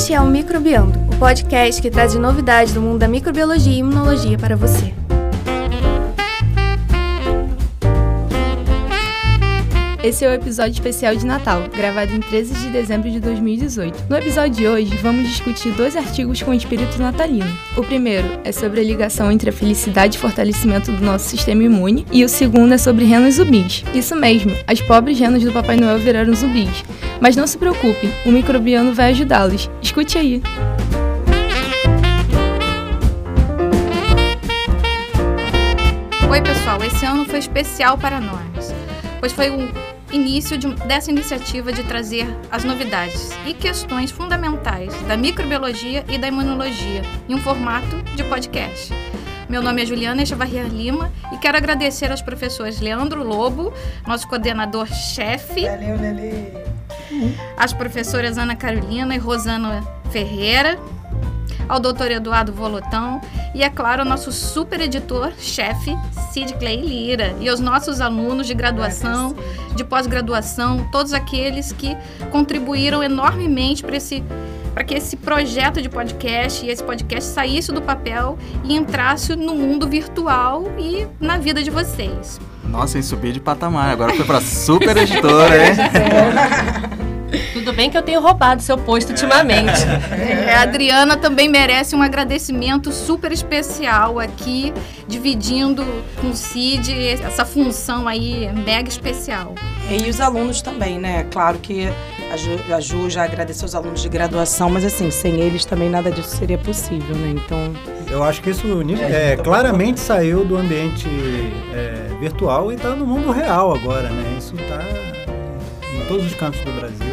Este é o Microbiando, o podcast que traz novidades do mundo da microbiologia e imunologia para você. Esse é o episódio especial de Natal, gravado em 13 de dezembro de 2018. No episódio de hoje, vamos discutir dois artigos com espírito natalino. O primeiro é sobre a ligação entre a felicidade e fortalecimento do nosso sistema imune, e o segundo é sobre renos zumbis. Isso mesmo, as pobres renas do Papai Noel viraram zumbis. Mas não se preocupe, o microbiano vai ajudá-los. Escute aí. Oi, pessoal, esse ano foi especial para nós, pois foi o início de, dessa iniciativa de trazer as novidades e questões fundamentais da microbiologia e da imunologia em um formato de podcast. Meu nome é Juliana Echevarria Lima e quero agradecer aos professores Leandro Lobo, nosso coordenador-chefe, Valeu, Lelê. Às professoras Ana Carolina e Rosana Ferreira, ao doutor Eduardo Volotão e, é claro, ao nosso super editor-chefe, Cid Clay Lira, e aos nossos alunos de graduação, de pós-graduação, todos aqueles que contribuíram enormemente para esse para que esse projeto de podcast e esse podcast saísse do papel e entrasse no mundo virtual e na vida de vocês. Nossa, e subi de patamar. Agora foi pra super editora, hein? Tudo bem que eu tenho roubado seu posto ultimamente. É, a Adriana também merece um agradecimento super especial aqui, dividindo com o Cid essa função aí mega especial. E os alunos também, né? Claro que a Ju, a Ju já agradeceu os alunos de graduação, mas assim, sem eles também nada disso seria possível, né? Então, Eu acho que isso é, claramente saiu do ambiente é, virtual e está no mundo real agora, né? Isso está em todos os cantos do Brasil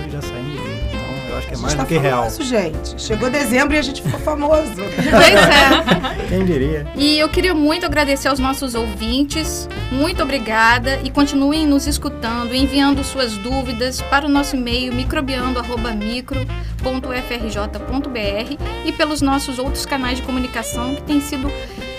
que é a mais gente do que tá real. famoso, gente. Chegou dezembro e a gente ficou famoso. Pois é. Quem diria? E eu queria muito agradecer aos nossos ouvintes. Muito obrigada e continuem nos escutando, enviando suas dúvidas para o nosso e-mail microbiando@micro.frj.br e pelos nossos outros canais de comunicação que têm sido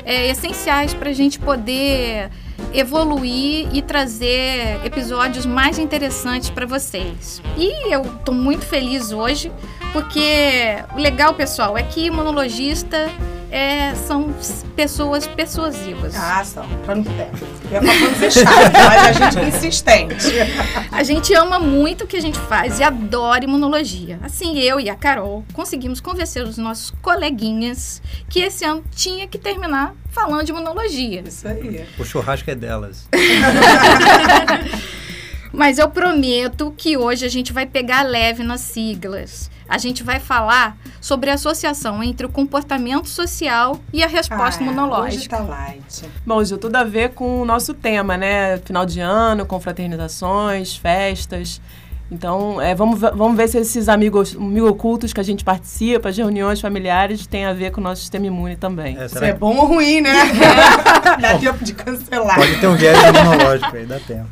é, essenciais para a gente poder evoluir e trazer episódios mais interessantes para vocês. E eu estou muito feliz hoje porque o legal, pessoal, é que imunologista é, são pessoas persuasivas. Ah, são. Pra não ser chato, mas a gente é insistente. A gente ama muito o que a gente faz e adora imunologia. Assim, eu e a Carol conseguimos convencer os nossos coleguinhas que esse ano tinha que terminar falando de imunologia. Isso aí. O churrasco é delas. Mas eu prometo que hoje a gente vai pegar leve nas siglas. A gente vai falar sobre a associação entre o comportamento social e a resposta Ah, imunológica. Hoje tá light. Bom, Gil, tudo a ver com o nosso tema, né? Final de ano, confraternizações, festas. Então, é, vamos, ver- vamos ver se esses amigos, amigos ocultos que a gente participa, as reuniões familiares, têm a ver com o nosso sistema imune também. É, Isso é bom ou ruim, né? Dá tempo de cancelar. pode ter um viés imunológico aí, dá tempo.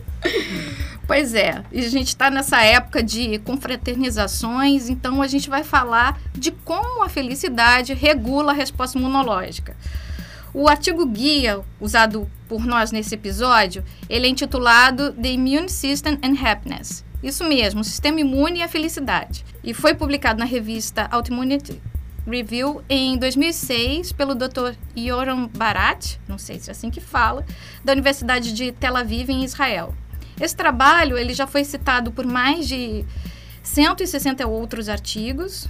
Pois é, e a gente está nessa época de confraternizações, então a gente vai falar de como a felicidade regula a resposta imunológica. O artigo guia usado por nós nesse episódio, ele é intitulado The Immune System and Happiness. Isso mesmo, o sistema imune e a felicidade. E foi publicado na revista Autoimmunity Review em 2006 pelo Dr. Yoram Barat, não sei se é assim que fala, da Universidade de Tel Aviv em Israel. Esse trabalho ele já foi citado por mais de 160 outros artigos.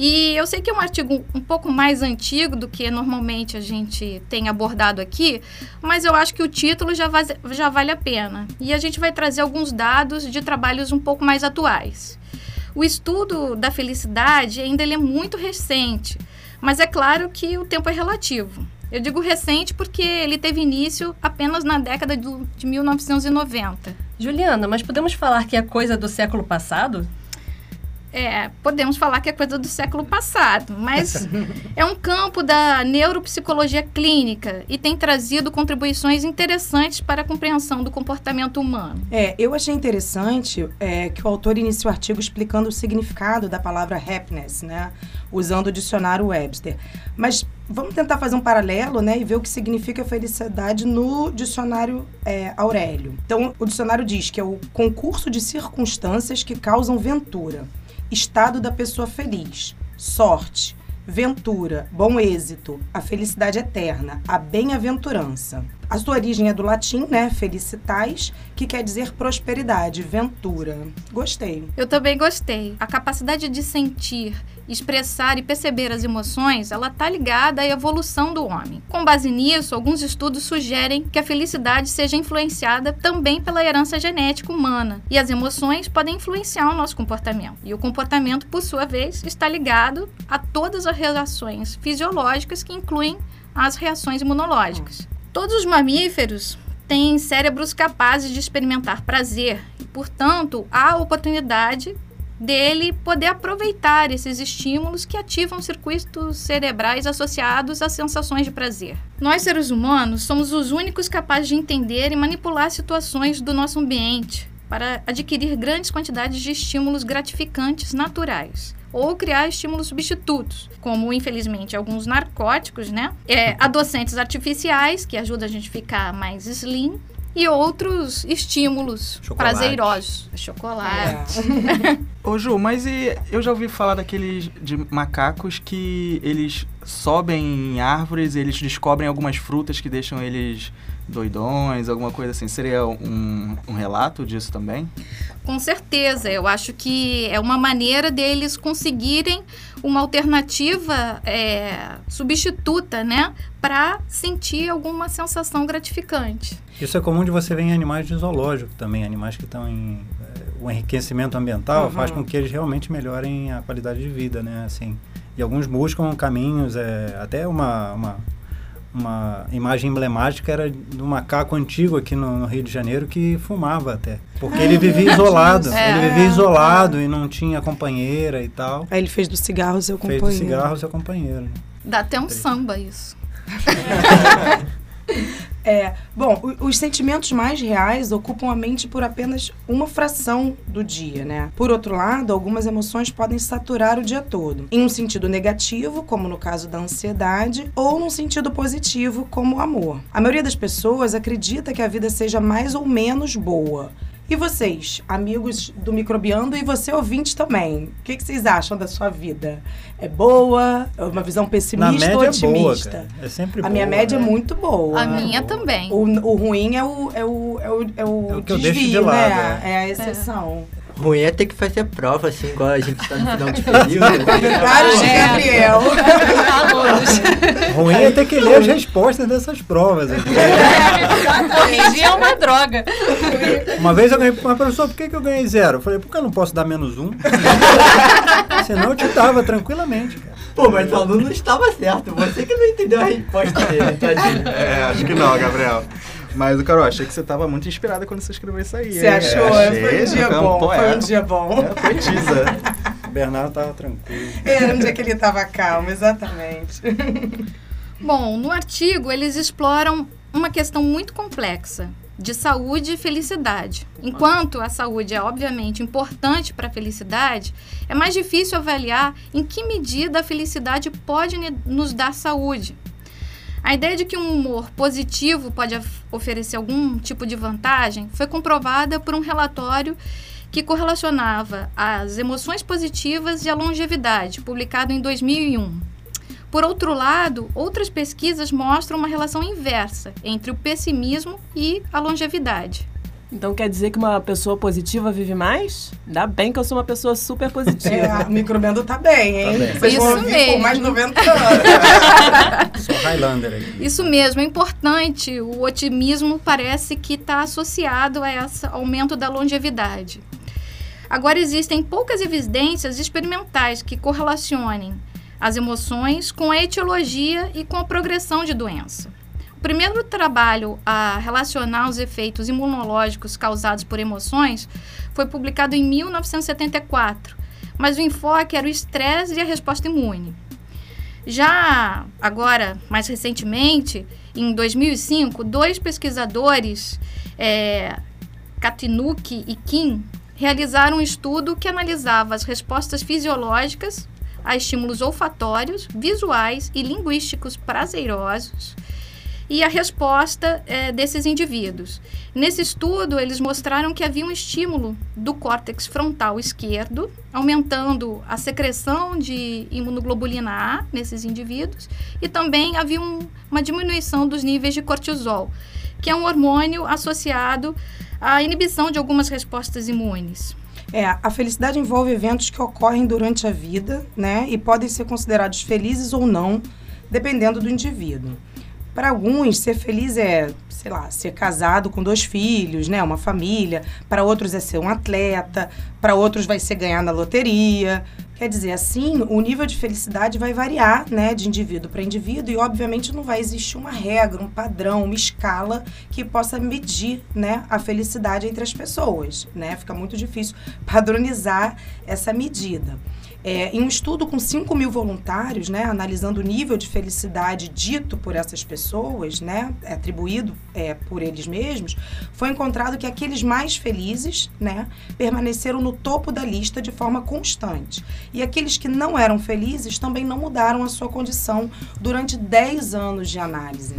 E eu sei que é um artigo um pouco mais antigo do que normalmente a gente tem abordado aqui, mas eu acho que o título já, va- já vale a pena. E a gente vai trazer alguns dados de trabalhos um pouco mais atuais. O estudo da felicidade ainda é muito recente, mas é claro que o tempo é relativo. Eu digo recente porque ele teve início apenas na década de 1990. Juliana, mas podemos falar que é coisa do século passado? É, podemos falar que é coisa do século passado, mas é um campo da neuropsicologia clínica e tem trazido contribuições interessantes para a compreensão do comportamento humano. É, eu achei interessante é, que o autor inicia o artigo explicando o significado da palavra happiness, né? Usando o dicionário Webster. Mas vamos tentar fazer um paralelo, né? E ver o que significa felicidade no dicionário é, Aurélio. Então, o dicionário diz que é o concurso de circunstâncias que causam ventura, estado da pessoa feliz. sorte, ventura, bom êxito, a felicidade eterna, a bem-aventurança. A sua origem é do latim, né? Felicitais, que quer dizer prosperidade, ventura. Gostei. Eu também gostei. A capacidade de sentir, expressar e perceber as emoções, ela está ligada à evolução do homem. Com base nisso, alguns estudos sugerem que a felicidade seja influenciada também pela herança genética humana. E as emoções podem influenciar o nosso comportamento. E o comportamento, por sua vez, está ligado a todas as reações fisiológicas que incluem as reações imunológicas. Todos os mamíferos têm cérebros capazes de experimentar prazer e, portanto, há a oportunidade dele poder aproveitar esses estímulos que ativam circuitos cerebrais associados às sensações de prazer. Nós, seres humanos, somos os únicos capazes de entender e manipular situações do nosso ambiente para adquirir grandes quantidades de estímulos gratificantes naturais ou criar estímulos substitutos, como infelizmente alguns narcóticos, né? É, adoçantes artificiais que ajudam a gente a ficar mais slim e outros estímulos Chocolate. prazerosos, chocolate. Ô Ju, mas e eu já ouvi falar daqueles de macacos que eles sobem em árvores, eles descobrem algumas frutas que deixam eles doidões, alguma coisa assim. Seria um, um relato disso também? Com certeza, eu acho que é uma maneira deles conseguirem uma alternativa é, substituta, né, para sentir alguma sensação gratificante. Isso é comum de você ver em animais de zoológico também, animais que estão em eh, o enriquecimento ambiental Uhum. faz com que eles realmente melhorem a qualidade de vida, né? Assim, e alguns buscam caminhos, é, até uma, uma uma imagem emblemática era do macaco antigo aqui no, no Rio de Janeiro que fumava até, porque ele vivia isolado, É. ele vivia isolado e não tinha companheira e tal. Aí ele fez do cigarro seu Fez companheiro. do cigarro seu companheiro. Dá até um samba isso. É, bom, os sentimentos mais reais ocupam a mente por apenas uma fração do dia, né? Por outro lado, algumas emoções podem saturar o dia todo, em um sentido negativo, como no caso da ansiedade, ou num sentido positivo, como o amor. A maioria das pessoas acredita que a vida seja mais ou menos boa. E vocês, amigos do Microbiando e você ouvinte também, o que, que vocês acham da sua vida? É boa? É uma visão Na pessimista média ou é boa, otimista? cara. É sempre A boa. minha média é né? muito boa. A minha também. O, o ruim é o, é o, é o, é o, É o que eu desvio, deixo de lado, né? é. É a exceção. Ruim é ter que fazer prova, assim, igual a gente tá no final de período. Comentários de É. Gabriel. Ruim é ter que ler as respostas dessas provas. aqui. Corrigir é uma droga. Uma vez eu ganhei, mas professor, por que, que eu ganhei zero? Eu falei, porque eu não posso dar menos um? Senão eu te dava tranquilamente, cara. Pô, mas o aluno estava certo. Você que não entendeu a resposta dele, tadinho. É, acho que não, Gabriel. Mas, Carol, achei que você tava muito inspirada quando você escreveu isso aí. Você hein? achou? Achei, foi um dia é bom. Foi um dia bom. É, poetisa. O Bernardo tava tranquilo. Era um dia que ele tava calmo, exatamente. Bom, no artigo eles exploram uma questão muito complexa de saúde e felicidade. Enquanto a saúde é obviamente importante para a felicidade, é mais difícil avaliar em que medida a felicidade pode nos dar saúde. A ideia de que um humor positivo pode of- oferecer algum tipo de vantagem foi comprovada por um relatório que correlacionava as emoções positivas e a longevidade, publicado em 2001. Por outro lado, outras pesquisas mostram uma relação inversa entre o pessimismo e a longevidade. Então quer dizer que uma pessoa positiva vive mais? Ainda bem que eu sou uma pessoa super positiva. É, o microbendo tá bem, hein? Tá bem. Vocês vão Isso ouvir mesmo. por mais 90 anos. Sou Highlander aqui. Isso mesmo, é importante. O otimismo parece que está associado a esse aumento da longevidade. Agora, existem poucas evidências experimentais que correlacionem as emoções com a etiologia e com a progressão de doença. O primeiro trabalho a relacionar os efeitos imunológicos causados por emoções foi publicado em 1974, mas o enfoque era o estresse e a resposta imune. Já agora, mais recentemente, em 2005, dois pesquisadores, é, Katinuki e Kim, realizaram um estudo que analisava as respostas fisiológicas a estímulos olfatórios, visuais e linguísticos prazerosos e a resposta é, desses indivíduos. Nesse estudo, eles mostraram que havia um estímulo do córtex frontal esquerdo, aumentando a secreção de imunoglobulina A nesses indivíduos, e também havia um, uma diminuição dos níveis de cortisol, que é um hormônio associado à inibição de algumas respostas imunes. É, a felicidade envolve eventos que ocorrem durante a vida, né? E podem ser considerados felizes ou não, dependendo do indivíduo. Para alguns, ser feliz é, sei lá, ser casado com dois filhos, né, uma família. Para outros é ser um atleta. Para outros vai ser ganhar na loteria. Quer dizer, assim, o nível de felicidade vai variar, né, de indivíduo para indivíduo e, obviamente, não vai existir uma regra, um padrão, uma escala que possa medir, né, a felicidade entre as pessoas, né? Fica muito difícil padronizar essa medida. É, em um estudo com 5 mil voluntários, né, analisando o nível de felicidade dito por essas pessoas, né, atribuído é, por eles mesmos, foi encontrado que aqueles mais felizes né, permaneceram no topo da lista de forma constante. E aqueles que não eram felizes também não mudaram a sua condição durante 10 anos de análise.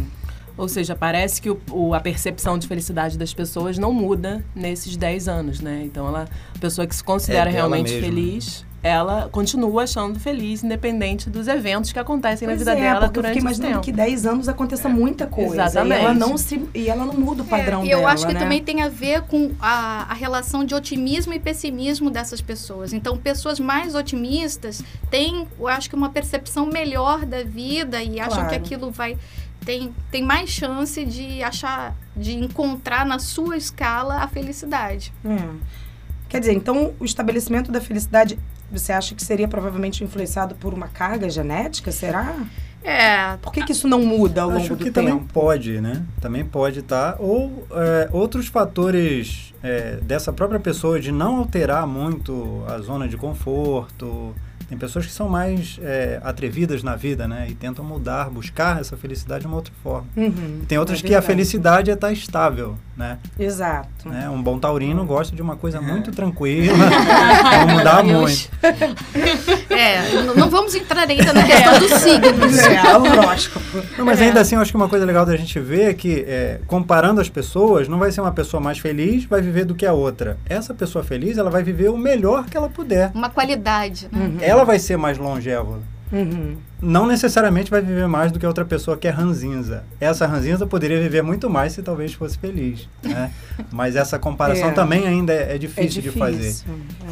Ou seja, parece que o, o, a percepção de felicidade das pessoas não muda nesses 10 anos, né? Então, ela, a pessoa que se considera É realmente feliz, ela continua achando feliz, independente dos eventos que acontecem na Pois vida é, dela porque eu durante fiquei esse imaginando tempo. que 10 anos aconteça muita coisa. Exatamente. E ela não, se, e ela não muda o padrão É, e eu dela, acho que né? também tem a ver com a, a relação de otimismo e pessimismo dessas pessoas. Então, pessoas mais otimistas têm, eu acho que uma percepção melhor da vida e acham Claro. que aquilo vai tem, tem mais chance de achar, de encontrar na sua escala a felicidade. É. Quer dizer, então o estabelecimento da felicidade, você acha que seria provavelmente influenciado por uma carga genética? Será? É, Por que, que isso não muda ao longo Acho do que tempo? também pode, né? Também pode estar. Ou é, outros fatores é, dessa própria pessoa de não alterar muito a zona de conforto. Tem pessoas que são mais é, atrevidas na vida, né? E tentam mudar, buscar essa felicidade de uma outra forma. Uhum, Tem outras é que a felicidade é estar estável, né? Exato. né? Um bom taurino gosta de uma coisa É. muito tranquila, não mudar muito. é, não vamos entrar ainda na questão dos signos. É, o horóscopo. Não, mas É. ainda assim, eu acho que uma coisa legal da gente ver é que, é, comparando as pessoas, não vai ser uma pessoa mais feliz, vai viver do que a outra. Essa pessoa feliz, ela vai viver o melhor que ela puder. Uma qualidade, né? Ela vai ser mais longeva. Uhum. Não necessariamente vai viver mais do que a outra pessoa que é ranzinza. Essa ranzinza poderia viver muito mais se talvez fosse feliz, né? Mas essa comparação É. também ainda é, é É difícil, de fazer. difícil.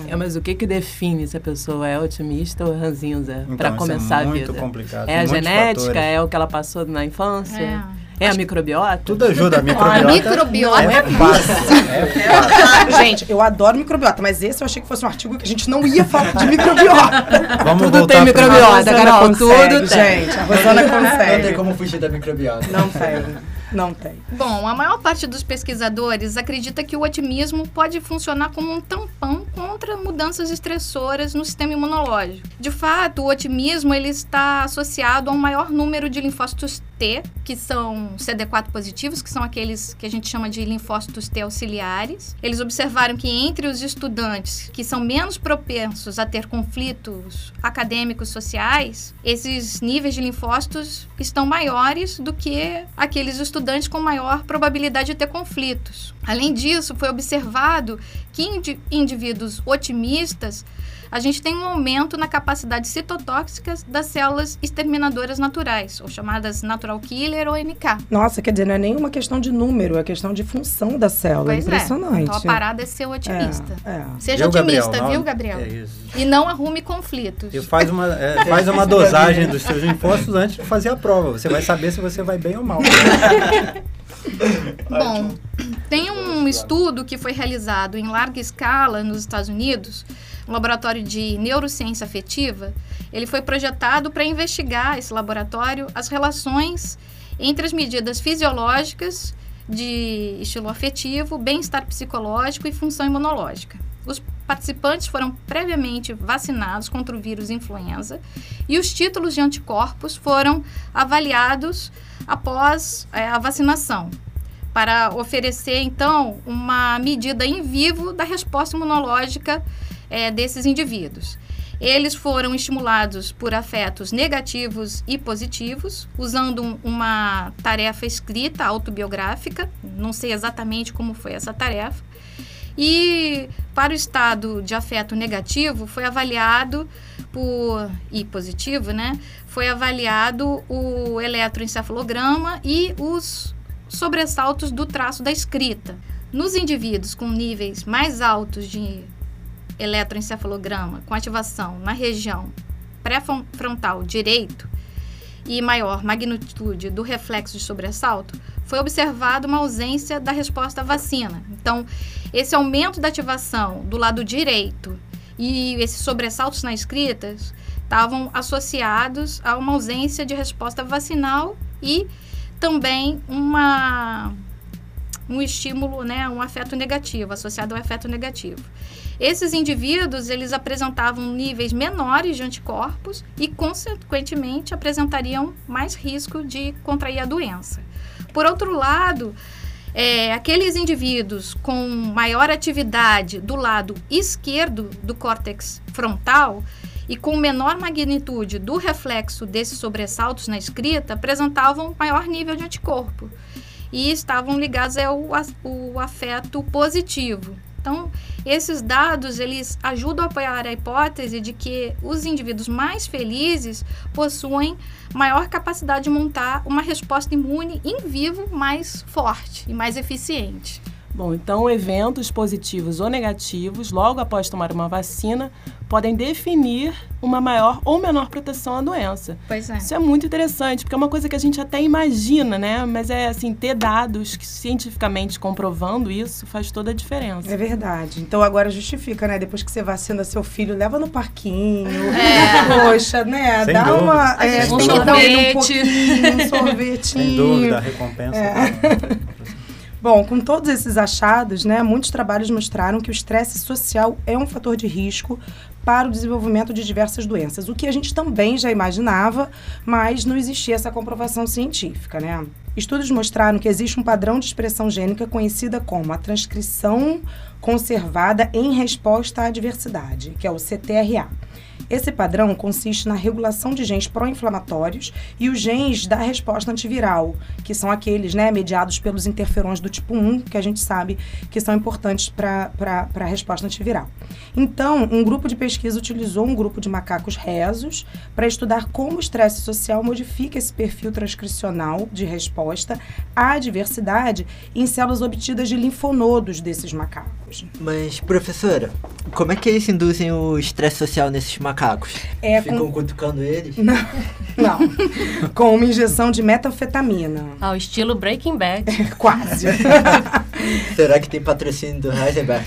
É, mas o que que define se a pessoa é otimista ou ranzinza Então, para isso começar é muito a vida? complicado. É a genética, fatores. é o que ela passou na infância, É. é, a microbiota. Tudo ajuda. A A microbiota, microbiota é fácil. É fácil. Gente, eu adoro microbiota, mas esse eu achei que fosse um artigo que a gente não ia falar de microbiota. Vamos Tudo voltar tem microbiota, Carol, tudo tem. gente. A Rosana Não tem consegue. como fugir da microbiota. Não tem. Não tem. Bom, a maior parte dos pesquisadores acredita que o otimismo pode funcionar como um tampão contra mudanças estressoras no sistema imunológico. De fato, o otimismo ele está associado a um maior número de linfócitos T, que são CD4 positivos, que são aqueles que a gente chama de linfócitos T auxiliares. Eles observaram que entre os estudantes que são menos propensos a ter conflitos acadêmicos sociais, esses níveis de linfócitos estão maiores do que aqueles estudantes com maior probabilidade de ter conflitos. Além disso, foi observado que em indi- indivíduos otimistas a gente tem um aumento na capacidade citotóxica das células exterminadoras naturais, ou chamadas natural killer ou NK. Nossa, quer dizer, não é nem uma questão de número, é questão de função da célula. Pois é. Impressionante. Então a parada é ser otimista. É, é. Seja Viu, Gabriel? otimista, Não- viu, Gabriel? É isso. E não arrume conflitos. E faz uma, é, faz uma dosagem dos seus linfócitos antes de fazer a prova. Você vai saber se você vai bem ou mal. Bom, tem um estudo que foi realizado em larga escala nos Estados Unidos, um laboratório de neurociência afetiva. Ele foi projetado para investigar esse laboratório as relações entre as medidas fisiológicas de estilo afetivo, bem-estar psicológico e função imunológica. Os participantes foram previamente vacinados contra o vírus influenza e os títulos de anticorpos foram avaliados após eh, a vacinação, para oferecer, então, uma medida em vivo da resposta imunológica eh, desses indivíduos. Eles foram estimulados por afetos negativos e positivos, usando um- uma tarefa escrita autobiográfica. Não sei exatamente como foi essa tarefa. E para o estado de afeto negativo, foi avaliado por e positivo, né? Foi avaliado o eletroencefalograma e os sobressaltos do traço da escrita. Nos indivíduos com níveis mais altos de eletroencefalograma com ativação na região pré-frontal direito e maior magnitude do reflexo de sobressalto, foi observada uma ausência da resposta à vacina. Então, esse aumento da ativação do lado direito e esses sobressaltos nas escritas estavam associados a uma ausência de resposta vacinal e também uma um estímulo, né, um afeto negativo, associado ao afeto negativo. Esses indivíduos, eles apresentavam níveis menores de anticorpos e, consequentemente, apresentariam mais risco de contrair a doença. Por outro lado, é, aqueles indivíduos com maior atividade do lado esquerdo do córtex frontal e com menor magnitude do reflexo desses sobressaltos na escrita apresentavam maior nível de anticorpo e estavam ligados ao a- o afeto positivo. Então, esses dados eles ajudam a apoiar a hipótese de que os indivíduos mais felizes possuem maior capacidade de montar uma resposta imune em vivo mais forte e mais eficiente. Bom, então eventos positivos ou negativos, logo após tomar uma vacina, podem definir uma maior ou menor proteção à doença. Pois é. Isso é muito interessante, porque é uma coisa que a gente até imagina, né? Mas é assim, ter dados que cientificamente comprovando isso faz toda a diferença. É verdade. Então agora justifica, né? Depois que você vacina seu filho, leva no parquinho. É. Poxa, né? Sem Dá dúvida. uma. A É, um um sorvete. pouquinho, um sorvetinho. Sem dúvida, a recompensa. Bom, com todos esses achados, né, muitos trabalhos mostraram que o estresse social é um fator de risco para o desenvolvimento de diversas doenças, o que a gente também já imaginava, mas não existia essa comprovação científica, né? Estudos mostraram que existe um padrão de expressão gênica conhecida como a transcrição conservada em resposta à adversidade, que é o CTRA. Esse padrão consiste na regulação de genes pró-inflamatórios e os genes da resposta antiviral, que são aqueles né, mediados pelos interferons do tipo 1, que a gente sabe que são importantes para a resposta antiviral. Então, um grupo de pesquisa utilizou um grupo de macacos rezos para estudar como o estresse social modifica esse perfil transcricional de resposta à adversidade em células obtidas de linfonodos desses macacos. Mas, professora, como é que eles induzem o estresse social nesses macacos? É Ficam com, cutucando eles? não, com uma injeção de metanfetamina. Ao estilo Breaking Bad. Quase. Será que tem patrocínio do Heisenberg?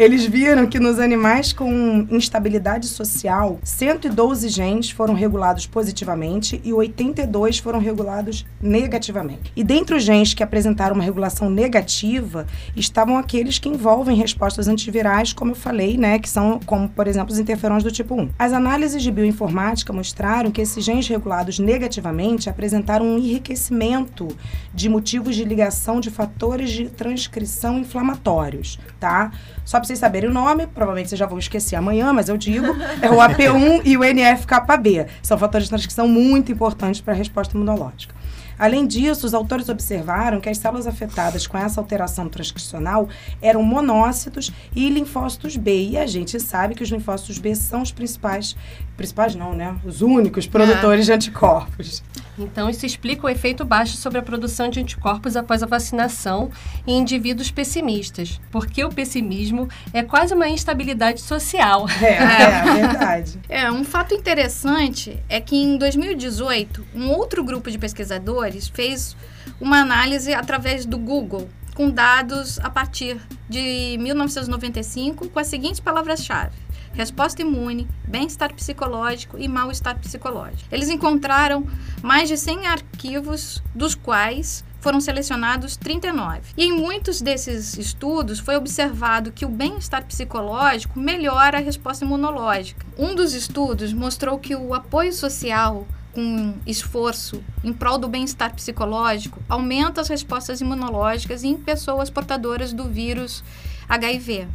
Eles viram que nos animais com instabilidade social, 112 genes foram regulados positivamente e 82 foram regulados negativamente. E dentre os genes que apresentaram uma regulação negativa, estavam aqueles que envolvem respostas antivirais, como eu falei, né, que são como, por exemplo, os interferons do tipo 1. As análises de bioinformática mostraram que esses genes regulados negativamente apresentaram um enriquecimento de motivos de ligação de fatores de transcrição inflamatórios, tá? Só vocês saberem o nome, provavelmente vocês já vão esquecer amanhã, mas eu digo, é o AP1 e o NF-κB. São fatores de transcrição muito importantes para a resposta imunológica. Além disso, os autores observaram que as células afetadas com essa alteração transcricional eram monócitos e linfócitos B. E a gente sabe que os linfócitos B são os principais, principais não, né? Os únicos produtores de anticorpos. Então, isso explica o efeito baixo sobre a produção de anticorpos após a vacinação em indivíduos pessimistas, porque o pessimismo é quase uma instabilidade social. É, é, verdade. É, um fato interessante é que em 2018, um outro grupo de pesquisadores fez uma análise através do Google, com dados a partir de 1995, com as seguintes palavras-chave: resposta imune, bem-estar psicológico e mal-estar psicológico. Eles encontraram mais de 100 arquivos, dos quais foram selecionados 39. E em muitos desses estudos foi observado que o bem-estar psicológico melhora a resposta imunológica. Um dos estudos mostrou que o apoio social com esforço em prol do bem-estar psicológico aumenta as respostas imunológicas em pessoas portadoras do vírus HIV.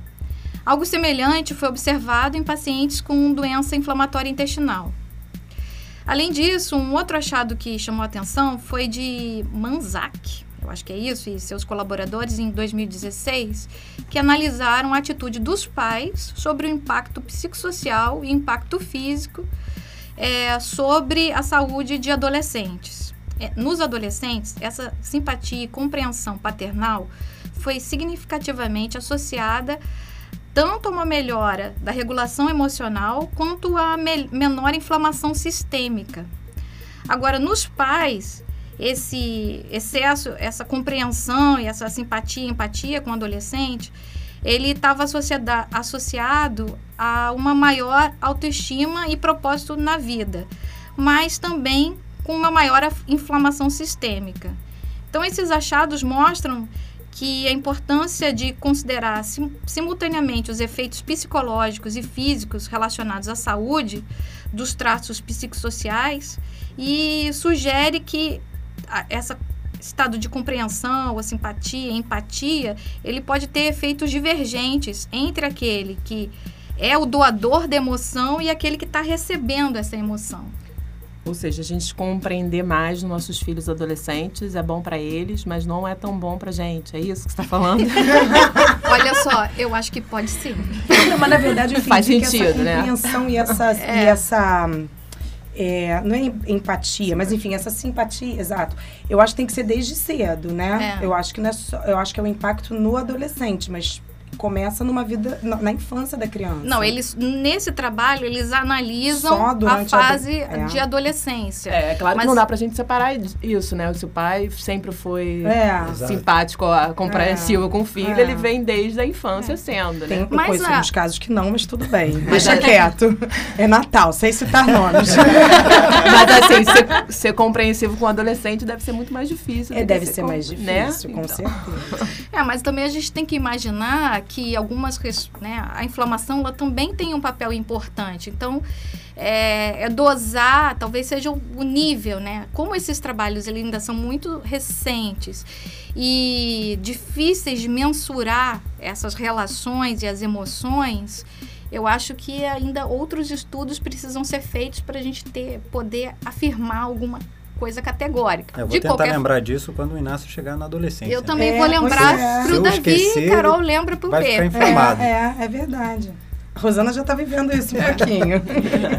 Algo semelhante foi observado em pacientes com doença inflamatória intestinal. Além disso, um outro achado que chamou atenção foi de Manzak, eu acho que é isso, e seus colaboradores em 2016, que analisaram a atitude dos pais sobre o impacto psicossocial e impacto físico é, sobre a saúde de adolescentes. É, nos adolescentes, essa simpatia e compreensão paternal foi significativamente associada tanto uma melhora da regulação emocional quanto a me menor inflamação sistêmica. Agora, nos pais, esse excesso, essa compreensão e essa simpatia, empatia com o adolescente, ele estava associado a uma maior autoestima e propósito na vida, mas também com uma maior inflamação sistêmica. Então, esses achados mostram que a importância de considerar sim, simultaneamente os efeitos psicológicos e físicos relacionados à saúde dos traços psicossociais e sugere que essa estado de compreensão, a simpatia, a empatia, ele pode ter efeitos divergentes entre aquele que é o doador da emoção e aquele que está recebendo essa emoção. Ou seja, a gente compreender mais os nossos filhos adolescentes é bom para eles, mas não é tão bom para gente. É isso que você está falando? Olha só, eu acho que pode sim. mas na verdade, enfim, faz sentido, essa né? compreensão e essa, é. e essa é, não é empatia, mas enfim, essa simpatia, exato. Eu acho que tem que ser desde cedo, né? É. Eu acho que não é só, eu acho que é o impacto no adolescente, mas começa numa vida na, na, infância da criança. Não, eles nesse trabalho eles analisam a fase a, é. de adolescência. É, é claro Mas, que não dá pra gente separar isso, né? Se o pai sempre foi é. simpático, compreensivo é. com o filho, ele vem desde a infância sendo, né? Tem mas, coisa, a... casos que não, mas tudo bem. Deixa quieto. É Natal, sem citar nomes. mas assim, ser, ser, compreensivo com o adolescente deve ser muito mais difícil. É, deve ser, ser mais né? difícil, né? com então. certeza. É, mas também a gente tem que imaginar que algumas né, a inflamação ela também tem um papel importante. Então, é, é dosar, talvez seja o nível, né? Como esses trabalhos ainda são muito recentes e difíceis de mensurar essas relações e as emoções, eu acho que ainda outros estudos precisam ser feitos para a gente ter, poder afirmar alguma coisa categórica. Eu vou de tentar qualquer... lembrar disso quando o Inácio chegar na adolescência. Eu também é, vou lembrar é. pro Davi, esquecer, Carol lembra pro vai Pedro. Ficar inflamado. É, é, é verdade. A Rosana já está vivendo isso um pouquinho.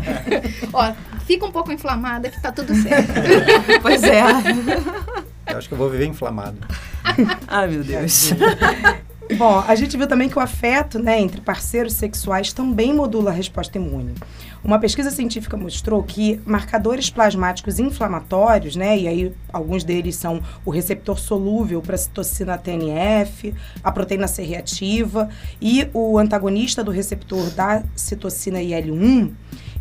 Ó, fica um pouco inflamada que tá tudo certo. pois é. Eu acho que eu vou viver inflamado. Ai, meu Deus. Bom, a gente viu também que o afeto né, entre parceiros sexuais também modula a resposta imune. Uma pesquisa científica mostrou que marcadores plasmáticos inflamatórios, né, e aí alguns deles são o receptor solúvel para a citocina TNF, a proteína C reativa e o antagonista do receptor da citocina IL-1,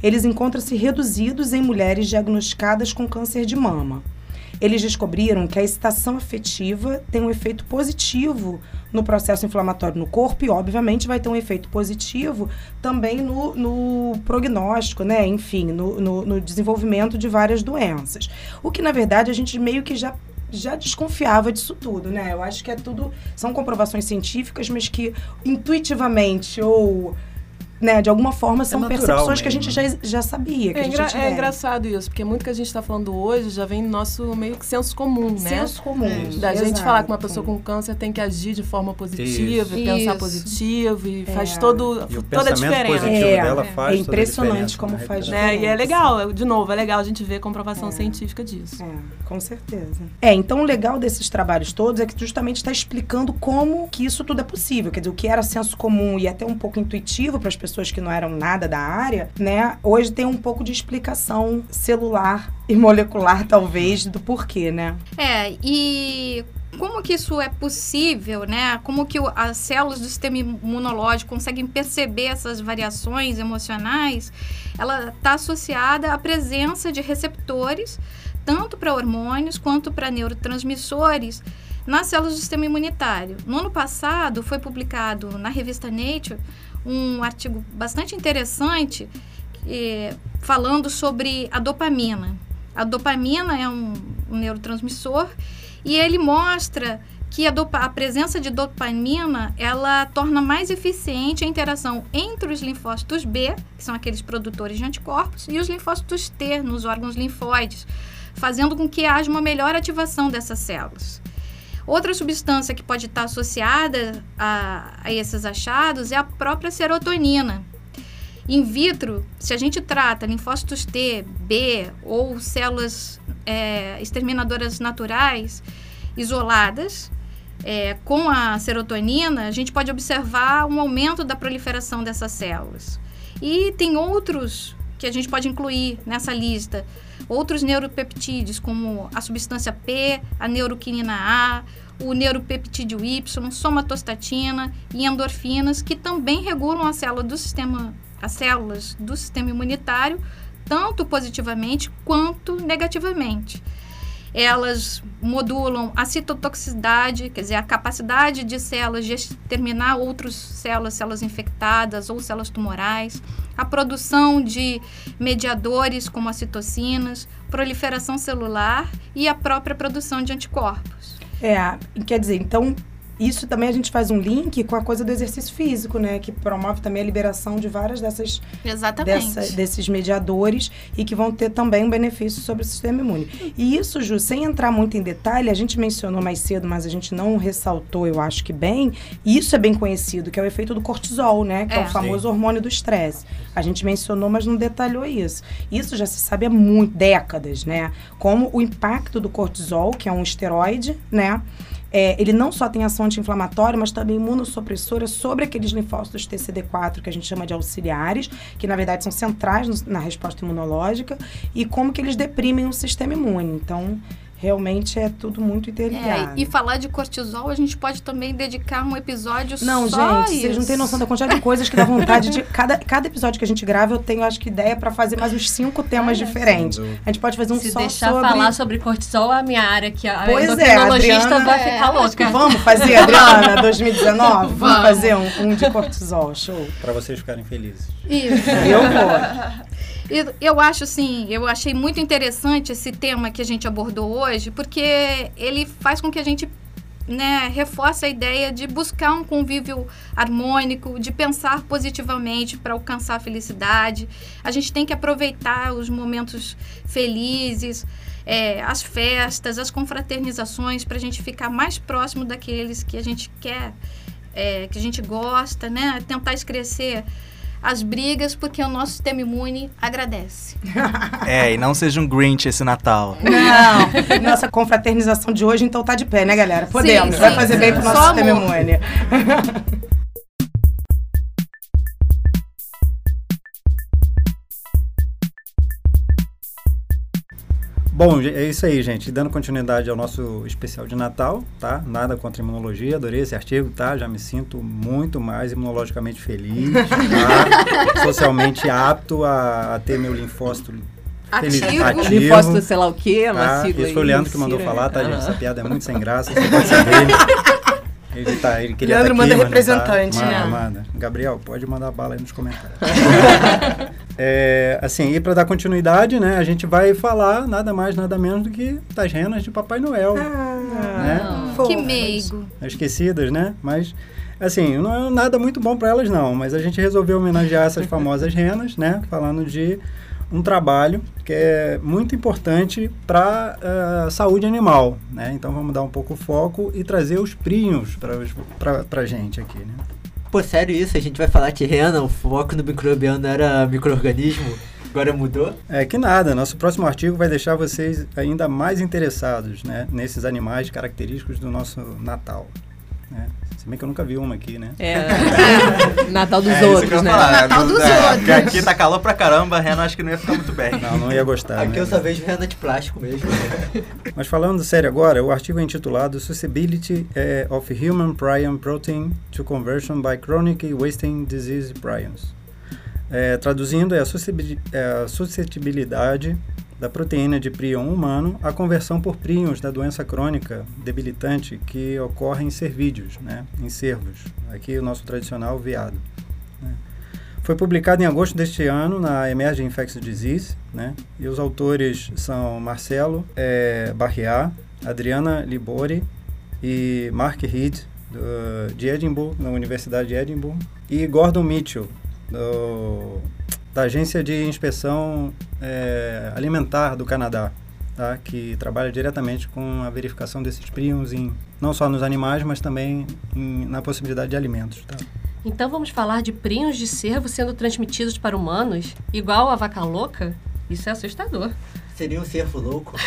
eles encontram-se reduzidos em mulheres diagnosticadas com câncer de mama eles descobriram que a excitação afetiva tem um efeito positivo no processo inflamatório no corpo e, obviamente, vai ter um efeito positivo também no, no prognóstico, né? Enfim, no, no, no desenvolvimento de várias doenças. O que, na verdade, a gente meio que já já desconfiava disso tudo, né? Eu acho que é tudo são comprovações científicas, mas que intuitivamente ou né, de alguma forma são é percepções mesmo. que a gente já, já sabia. Que é, engra é engraçado isso, porque muito que a gente está falando hoje já vem do nosso meio que senso comum, né? Senso comum. É. Da Exato. gente falar que uma pessoa com câncer tem que agir de forma positiva, isso. pensar isso. positivo e é. faz todo, e toda a diferença. É, dela faz é impressionante como faz né? E é legal, de novo, é legal a gente ver comprovação é. científica disso. É, com certeza. É, então o legal desses trabalhos todos é que justamente está explicando como que isso tudo é possível. Quer dizer, o que era senso comum e até um pouco intuitivo para as pessoas que não eram nada da área, né? Hoje tem um pouco de explicação celular e molecular, talvez, do porquê, né? É, e como que isso é possível, né? Como que as células do sistema imunológico conseguem perceber essas variações emocionais? Ela está associada à presença de receptores, tanto para hormônios quanto para neurotransmissores, nas células do sistema imunitário. No ano passado, foi publicado na revista Nature um artigo bastante interessante é, falando sobre a dopamina. A dopamina é um, um neurotransmissor e ele mostra que a, a presença de dopamina ela torna mais eficiente a interação entre os linfócitos B, que são aqueles produtores de anticorpos, e os linfócitos T nos órgãos linfóides, fazendo com que haja uma melhor ativação dessas células. Outra substância que pode estar associada a, a esses achados é a própria serotonina. In vitro, se a gente trata linfócitos T, B ou células é, exterminadoras naturais isoladas é, com a serotonina, a gente pode observar um aumento da proliferação dessas células. E tem outros que a gente pode incluir nessa lista, outros neuropeptídeos, como a substância P, a neuroquinina A, o neuropeptídeo Y, somatostatina e endorfinas, que também regulam a célula do sistema, as células do sistema imunitário, tanto positivamente quanto negativamente. Elas modulam a citotoxicidade, quer dizer, a capacidade de células de exterminar outras células, células infectadas ou células tumorais, a produção de mediadores como as citocinas, proliferação celular e a própria produção de anticorpos. É, quer dizer, então isso também a gente faz um link com a coisa do exercício físico, né? Que promove também a liberação de várias dessas Exatamente. dessa- desses mediadores e que vão ter também um benefício sobre o sistema imune. E isso, Ju, sem entrar muito em detalhe, a gente mencionou mais cedo, mas a gente não ressaltou, eu acho que bem, e isso é bem conhecido, que é o efeito do cortisol, né? Que é, É. o famoso hormônio do estresse. A gente mencionou, mas não detalhou isso. Isso já se sabe há muito, décadas, né? Como o impacto do cortisol, que é um esteroide, né? É, ele não só tem ação anti-inflamatória, mas também imunossupressora sobre aqueles linfócitos TCD4, que a gente chama de auxiliares, que na verdade são centrais no- na resposta imunológica, e como que eles deprimem o sistema imune. Então, realmente é tudo muito É, interligado. e falar de cortisol, a gente pode também dedicar um episódio Não, só gente, vocês não isso. têm noção da quantidade de coisas que dá vontade de. Cada, cada episódio que a gente grava, eu tenho, acho que, ideia pra fazer mais uns cinco temas Olha, diferentes. dúvida. A gente pode fazer um Se só deixar sobre. falar sobre cortisol, a minha área, que a Pois é, endocrinologista Adriana- vai ficar louca. Vamos fazer, Adriana, 2019? Vamos Vamos. fazer um, um de cortisol, show. Para vocês ficarem felizes. Isso. Eu vou. Eu acho assim, eu achei muito interessante esse tema que a gente abordou hoje, porque ele faz com que a gente né, reforce a ideia de buscar um convívio harmônico, de pensar positivamente para alcançar a felicidade. A gente tem que aproveitar os momentos felizes, é, as festas, as confraternizações, para a gente ficar mais próximo daqueles que a gente quer, é, que a gente gosta, né? Tentar esquecer as brigas, porque o nosso sistema imune agradece. É, e não seja um Grinch esse Natal. Não, nossa confraternização de hoje, então tá de pé, né, galera? Podemos, Sim, vai sim. fazer bem pro nosso Só sistema amor. imune. Bom, é isso aí, gente. Dando continuidade ao nosso especial de Natal, tá? Nada contra a imunologia, adorei esse artigo, tá? Já me sinto muito mais imunologicamente feliz, tá? Socialmente apto a, a ter meu linfócito feliz- Ativo. ativo. Linfócito, sei lá o quê, uma tá? sigla Isso foi o Leandro que mandou falar, tá, gente? Ah. Essa piada é muito sem graça, você pode saber. Ele, tá, ele queria Leandro tá aqui, manda não representante, tá. Manda, né? manda. Gabriel, pode mandar bala aí nos comentários. É, assim, e para dar continuidade, né, a gente vai falar nada mais, nada menos do que das renas de Papai Noel. né? Fofas. Que meigo. Esquecidas, né? Mas, assim, não é nada muito bom para elas, não. Mas a gente resolveu homenagear essas famosas renas, né? Falando de um trabalho que é muito importante para a saúde animal, né? Então vamos dar um pouco o foco e trazer os prions para a gente aqui, né? Pô, sério isso? A gente vai falar de rena, o foco no microbiano era microorganismo, agora mudou? É que nada, nosso próximo artigo vai deixar vocês ainda mais interessados né, nesses animais característicos do nosso Natal. Né? Se bem que eu nunca vi uma aqui, né? É, Natal dos é, outros, né? falar, Natal dos é, outros. Porque aqui tá calor pra caramba, a Rena acho que não ia ficar muito bem. Não, não ia gostar. Aqui né? eu só vejo rena de plástico mesmo. Mas falando sério agora, o artigo é intitulado Susceptibility eh, of Human Prion Protein to Conversion by Chronic Wasting Disease Prions. Eh, traduzindo, é a, é a suscetibilidade da proteína de prion humano à conversão por prions da doença crônica debilitante que ocorre em cervídeos, né, em cervos. Aqui o nosso tradicional veado. né. Foi publicado em agosto deste ano na Emerging Infectious Disease, né? E os autores são Marcelo eh, Barriá, Adriana Libori e Mark Reed, do, de Edimburgo, na Universidade de Edimburgo, e Gordon Mitchell, do, da Agência de Inspeção é, Alimentar do Canadá, tá? que trabalha diretamente com a verificação desses prions em, não só nos animais, mas também em, na possibilidade de alimentos. Tá? Então vamos falar de prions de cervo sendo transmitidos para humanos, igual a vaca louca? Isso é assustador. Seria um cervo louco.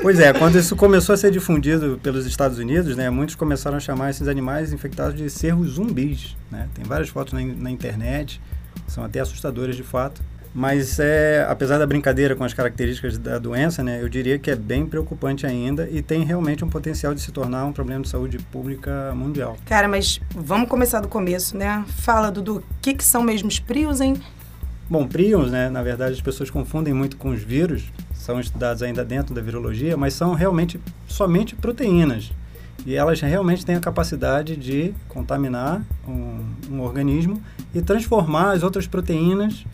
Pois é, quando isso começou a ser difundido pelos Estados Unidos, né, muitos começaram a chamar esses animais infectados de cervos zumbis. Né? Tem várias fotos na, na internet, são até assustadoras de fato. Mas é, apesar da brincadeira com as características da doença, né, eu diria que é bem preocupante ainda e tem realmente um potencial de se tornar um problema de saúde pública mundial. Cara, mas vamos começar do começo, né? Fala, Dudu, o que, que são mesmo os prions, hein? Bom, prions, né, na verdade as pessoas confundem muito com os vírus, são estudados ainda dentro da virologia, mas são realmente somente proteínas. E elas realmente têm a capacidade de contaminar um, um organismo e transformar as outras proteínas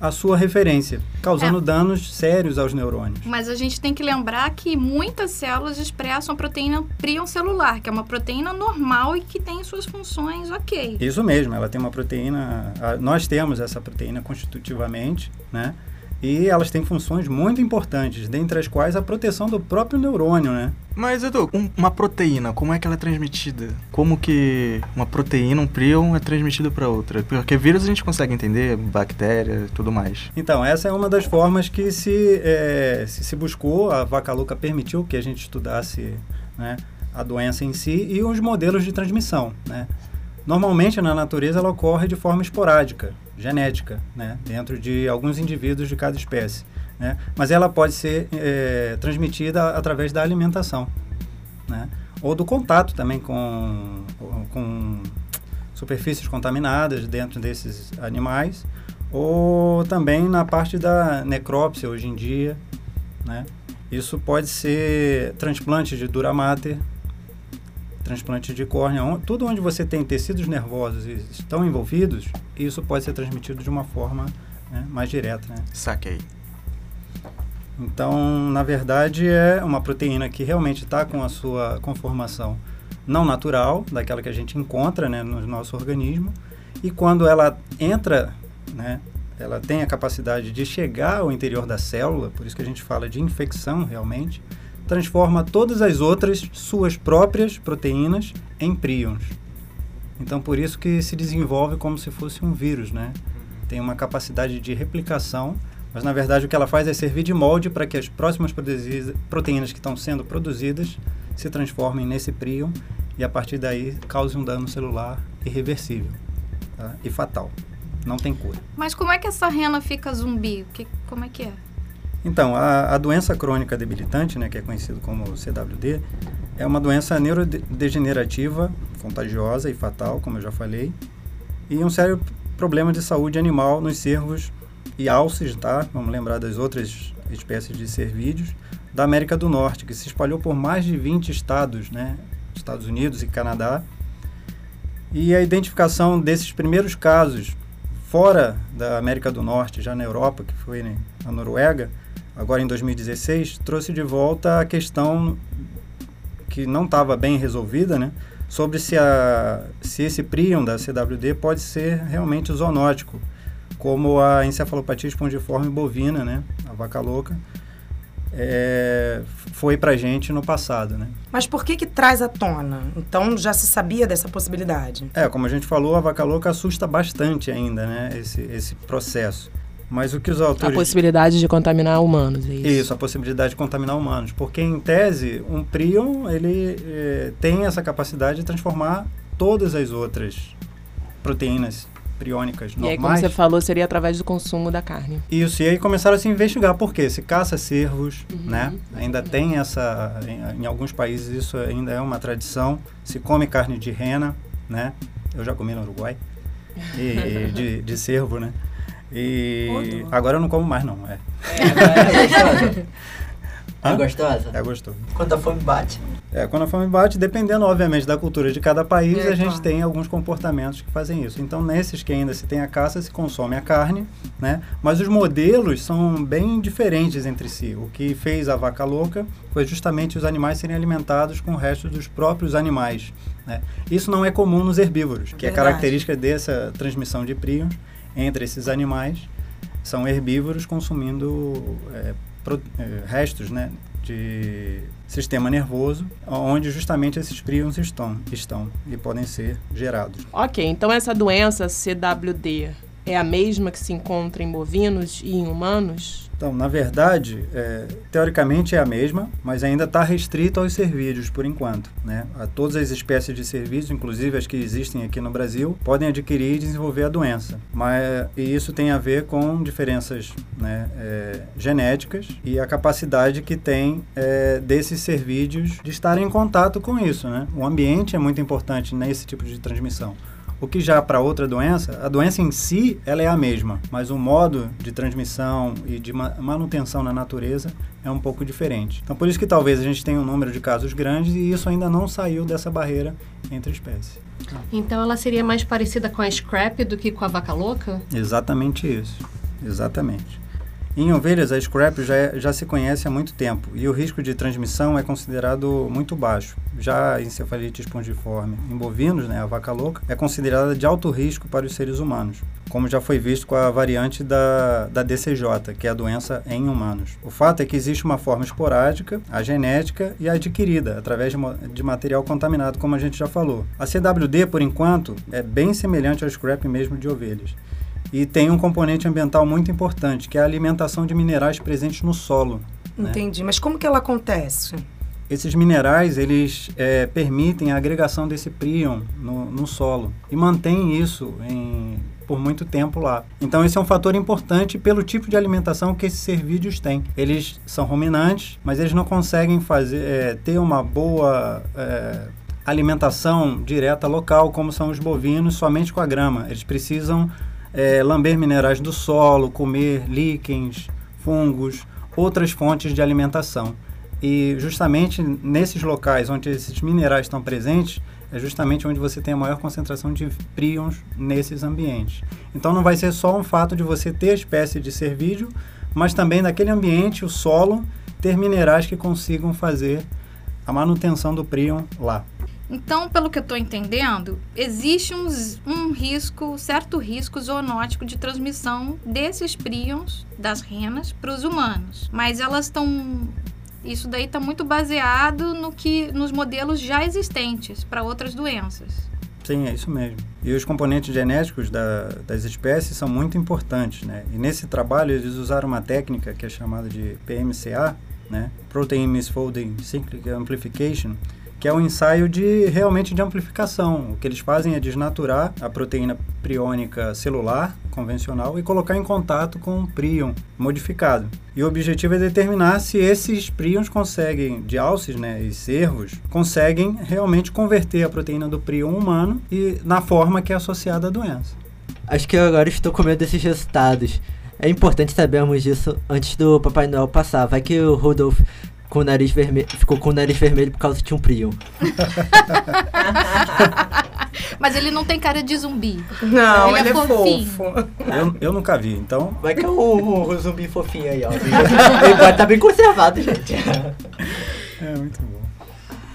à sua referência, causando É. danos sérios aos neurônios. Mas a gente tem que lembrar que muitas células expressam a proteína prion celular, que é uma proteína normal e que tem suas funções ok. Isso mesmo, ela tem uma proteína. a- Nós temos essa proteína constitutivamente, né? E elas têm funções muito importantes, dentre as quais a proteção do próprio neurônio, né? Mas, Edu, um- uma proteína, como é que ela é transmitida? Como que uma proteína, um prion, é transmitido para outra? Porque vírus a gente consegue entender, bactéria e tudo mais. Então, essa é uma das formas que se, é, se, se buscou, a vaca louca permitiu que a gente estudasse né, a doença em si e os modelos de transmissão. Né? Normalmente, na natureza, ela ocorre de forma esporádica, genética, né, dentro de alguns indivíduos de cada espécie. Né? Mas ela pode ser é, transmitida através da alimentação, né? ou do contato também com, com superfícies contaminadas dentro desses animais, ou também na parte da necrópsia hoje em dia, né? Isso pode ser transplante de dura mater, transplante de córnea, on- tudo onde você tem tecidos nervosos e estão envolvidos, isso pode ser transmitido de uma forma né, mais direta, né? Saquei. Então, na verdade, é uma proteína que realmente está com a sua conformação não natural, daquela que a gente encontra né, no nosso organismo, e quando ela entra, né, ela tem a capacidade de chegar ao interior da célula, por isso que a gente fala de infecção realmente, transforma todas as outras suas próprias proteínas em prions. Então, por isso que se desenvolve como se fosse um vírus, né? Tem uma capacidade de replicação mas na verdade o que ela faz é servir de molde para que as próximas proteínas que estão sendo produzidas se transformem nesse prion e a partir daí cause um dano celular irreversível tá? e fatal. Não tem cura. Mas como é que essa rena fica zumbi? Que, como é que é? Então, a, a doença crônica debilitante, né, que é conhecido como CWD, é uma doença neurodegenerativa, contagiosa e fatal, como eu já falei, e um sério problema de saúde animal nos cervos e alces, tá? Vamos lembrar das outras espécies de cervídeos da América do Norte, que se espalhou por mais de 20 estados, né? Estados Unidos e Canadá. E a identificação desses primeiros casos fora da América do Norte, já na Europa, que foi né, na Noruega, agora em 2016, trouxe de volta a questão que não estava bem resolvida, né? Sobre se, a, se esse prion da CWD pode ser realmente zoonótico, como a encefalopatia espongiforme bovina, né? A vaca louca, é, foi pra gente no passado, né? Mas por que que traz à tona? Então já se sabia dessa possibilidade. É, como a gente falou, a vaca louca assusta bastante ainda, né? Esse, esse processo. Mas o que os A autores... possibilidade de contaminar humanos, é isso. Isso, a possibilidade de contaminar humanos. Porque, em tese, um prion, ele eh, tem essa capacidade de transformar todas as outras proteínas priônicas E aí, como normais. você falou, seria através do consumo da carne. Isso, e aí começaram a se investigar. Por quê? Se caça cervos, Uhum. né? Ainda tem essa... Em, em alguns países isso ainda é uma tradição. Se come carne de rena, né? Eu já comi no Uruguai. E, de, de cervo, né? E dó. agora eu não como mais, não. É. É Hã? gostosa? É gostoso. Quando a fome bate. É, quando a fome bate, dependendo, obviamente, da cultura de cada país, É, a gente claro. tem alguns comportamentos que fazem isso. Então, nesses que ainda se tem a caça, se consome a carne, né? Mas os modelos são bem diferentes entre si. O que fez a vaca louca foi justamente os animais serem alimentados com o resto dos próprios animais, né? Isso não é comum nos herbívoros, que é Verdade. característica dessa transmissão de príons entre esses animais. São herbívoros consumindo é, pro- é, restos, né? de sistema nervoso, onde justamente esses príons estão, estão e podem ser gerados. Ok, então essa doença CWD é a mesma que se encontra em bovinos e em humanos? Então, na verdade, é, teoricamente é a mesma, mas ainda está restrito aos cervídeos por enquanto. Né? A todas as espécies de cervídeos, inclusive as que existem aqui no Brasil, podem adquirir e desenvolver a doença. Mas, e isso tem a ver com diferenças né, é, genéticas e a capacidade que tem é, desses cervídeos de estarem em contato com isso. Né? O ambiente é muito importante nesse tipo de transmissão. O que já para outra doença, a doença em si ela é a mesma, mas o modo de transmissão e de ma- manutenção na natureza é um pouco diferente. Então por isso que talvez a gente tenha um número de casos grandes e isso ainda não saiu dessa barreira entre espécies. Então ela seria mais parecida com a scrap do que com a vaca louca? Exatamente isso. Exatamente. Em ovelhas, a scrap já, é- já se conhece há muito tempo e o risco de transmissão é considerado muito baixo. Já a encefalite espongiforme em bovinos, né, a vaca louca, é considerada de alto risco para os seres humanos, como já foi visto com a variante da, da DCJ, que é a doença em humanos. O fato é que existe uma forma esporádica, a genética e a adquirida, através de, de material contaminado, como a gente já falou. A CWD, por enquanto, é bem semelhante ao scrap mesmo de ovelhas e tem um componente ambiental muito importante, que é a alimentação de minerais presentes no solo. né? Entendi. Mas como que ela acontece? Esses minerais, eles é, permitem a agregação desse príon no, no solo e mantém isso em, por muito tempo lá. Então esse é um fator importante pelo tipo de alimentação que esses cervídeos têm. Eles são ruminantes, mas eles não conseguem fazer, é, ter uma boa é, alimentação direta local, como são os bovinos, somente com a grama. Eles precisam é, lamber minerais do solo, comer líquens, fungos, outras fontes de alimentação. E justamente nesses locais onde esses minerais estão presentes, é justamente onde você tem a maior concentração de príons nesses ambientes. Então não vai ser só um fato de você ter espécie de cervídeo, mas também naquele ambiente, o solo, ter minerais que consigam fazer a manutenção do príon lá. Então, pelo que eu estou entendendo, existe um, risco, certo risco zoonótico de transmissão desses príons das renas para os humanos. Mas elas estão. Isso daí está muito baseado no que, nos modelos já existentes para outras doenças. Sim, é isso mesmo. E os componentes genéticos da- das espécies são muito importantes, né? E nesse trabalho eles usaram uma técnica que é chamada de PMCA, né? Protein Misfolding Cyclic Amplification, que é um ensaio de realmente de amplificação. O que eles fazem é desnaturar a proteína priônica celular convencional e colocar em contato com um príon modificado. E o objetivo é determinar se esses príons conseguem, de alces né, e cervos, conseguem realmente converter a proteína do príon humano e na forma que é associada à doença. Acho que eu agora estou com medo desses resultados. É importante sabermos disso antes do Papai Noel passar. Vai que o Rudolph com o nariz vermelho, ficou com o nariz vermelho por causa de um prion. Mas ele não tem cara de zumbi. Não, Ele é ele, é, fofinho. fofo. Eu, eu nunca vi, então Vai que é o, o zumbi fofinho aí, ó. Ele pode estar bem conservado, gente. É, muito bom.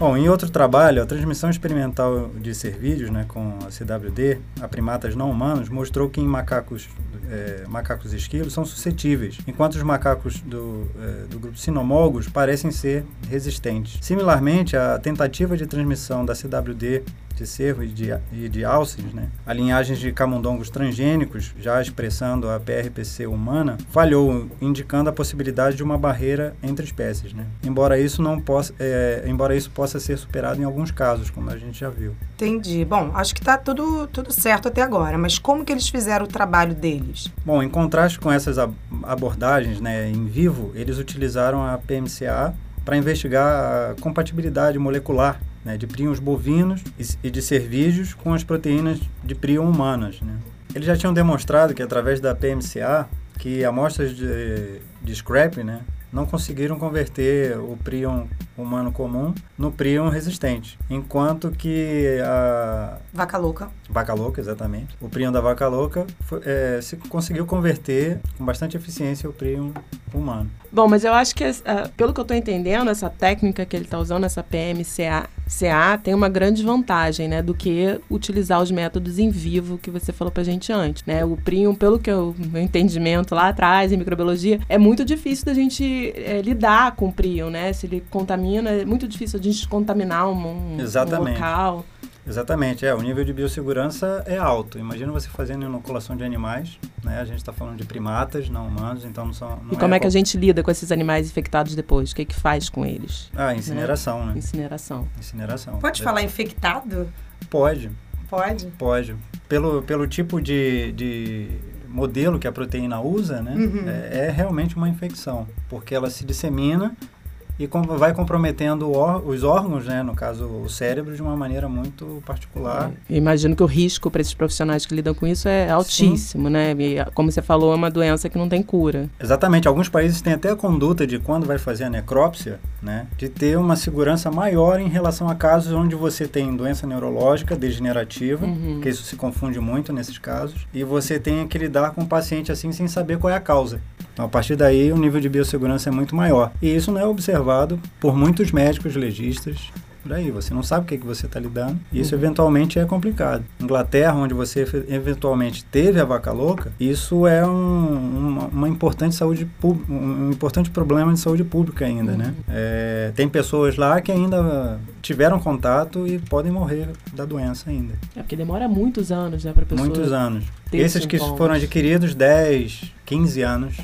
Bom, em outro trabalho, a transmissão experimental de cervídeos né, com a CWD a primatas não humanos mostrou que em macacos, é, macacos esquilos são suscetíveis, enquanto os macacos do, é, do grupo sinomogos parecem ser resistentes. Similarmente, a tentativa de transmissão da CWD de cervo e de, e de alces, né, a linhagens de camundongos transgênicos, já expressando a PRPC humana, falhou, indicando a possibilidade de uma barreira entre espécies. Né? Embora, isso não possa, é, embora isso possa ser superado em alguns casos, como a gente já viu. Entendi. Bom, acho que tá tudo, tudo certo até agora, mas como que eles fizeram o trabalho deles? Bom, em contraste com essas ab- abordagens né, em vivo, eles utilizaram a PMCA para investigar a compatibilidade molecular né, de príons bovinos e, de cervídeos com as proteínas de príon humanas. Né. Eles já tinham demonstrado que através da PMCA, que amostras de, de scrap, né, não conseguiram converter o prion humano comum no prion resistente. Enquanto que a Vaca louca. vaca louca, exatamente, o prion da vaca louca foi- é, se conseguiu converter com bastante eficiência o prion humano. Bom, mas eu acho que, ah, pelo que eu estou entendendo, essa técnica que ele está usando, essa PMCA, CA, tem uma grande vantagem, né, do que utilizar os métodos em vivo que você falou pra gente antes, né? O prion, pelo que eu, meu entendimento lá atrás em microbiologia, é muito difícil da gente eh, lidar com o prion, né? Se ele contamina, é muito difícil a gente contaminar um, um- um Exatamente. local. Exatamente, é, o nível de biossegurança é alto. Imagina você fazendo inoculação de animais, né? A gente está falando de primatas, não humanos, então não são... Não E como é que a gente lida com esses animais infectados depois? O que, que faz com eles? Ah, incineração, né? Incineração. Incineração. Pode falar infectado? Pode, Pode. pode. Pelo, pelo tipo de, de modelo que a proteína usa, né? Uhum. É, é realmente uma infecção, porque ela se dissemina e vai comprometendo os órgãos, né? No caso, o cérebro, de uma maneira muito particular. Eu imagino que o risco para esses profissionais que lidam com isso é altíssimo, né? E, como você falou, é uma doença que não tem cura. Exatamente. Alguns países têm até a conduta de quando vai fazer a necrópsia, né, de ter uma segurança maior em relação a casos onde você tem doença neurológica degenerativa, Uhum. que isso se confunde muito nesses casos, e você tem que lidar com o paciente assim sem saber qual é a causa. Então, a partir daí, o nível de biossegurança é muito maior. E isso não é observado por muitos médicos legistas. Por aí, você não sabe o que, que você está lidando. E isso, eventualmente, é complicado. Inglaterra, onde você eventualmente teve a vaca louca, isso é um- uma, uma importante saúde um importante problema de saúde pública ainda, né? É, tem pessoas lá que ainda tiveram contato e podem morrer da doença ainda. É porque demora muitos anos, né, para pessoa. Muitos anos. Esses que foram adquiridos 10, 15 anos,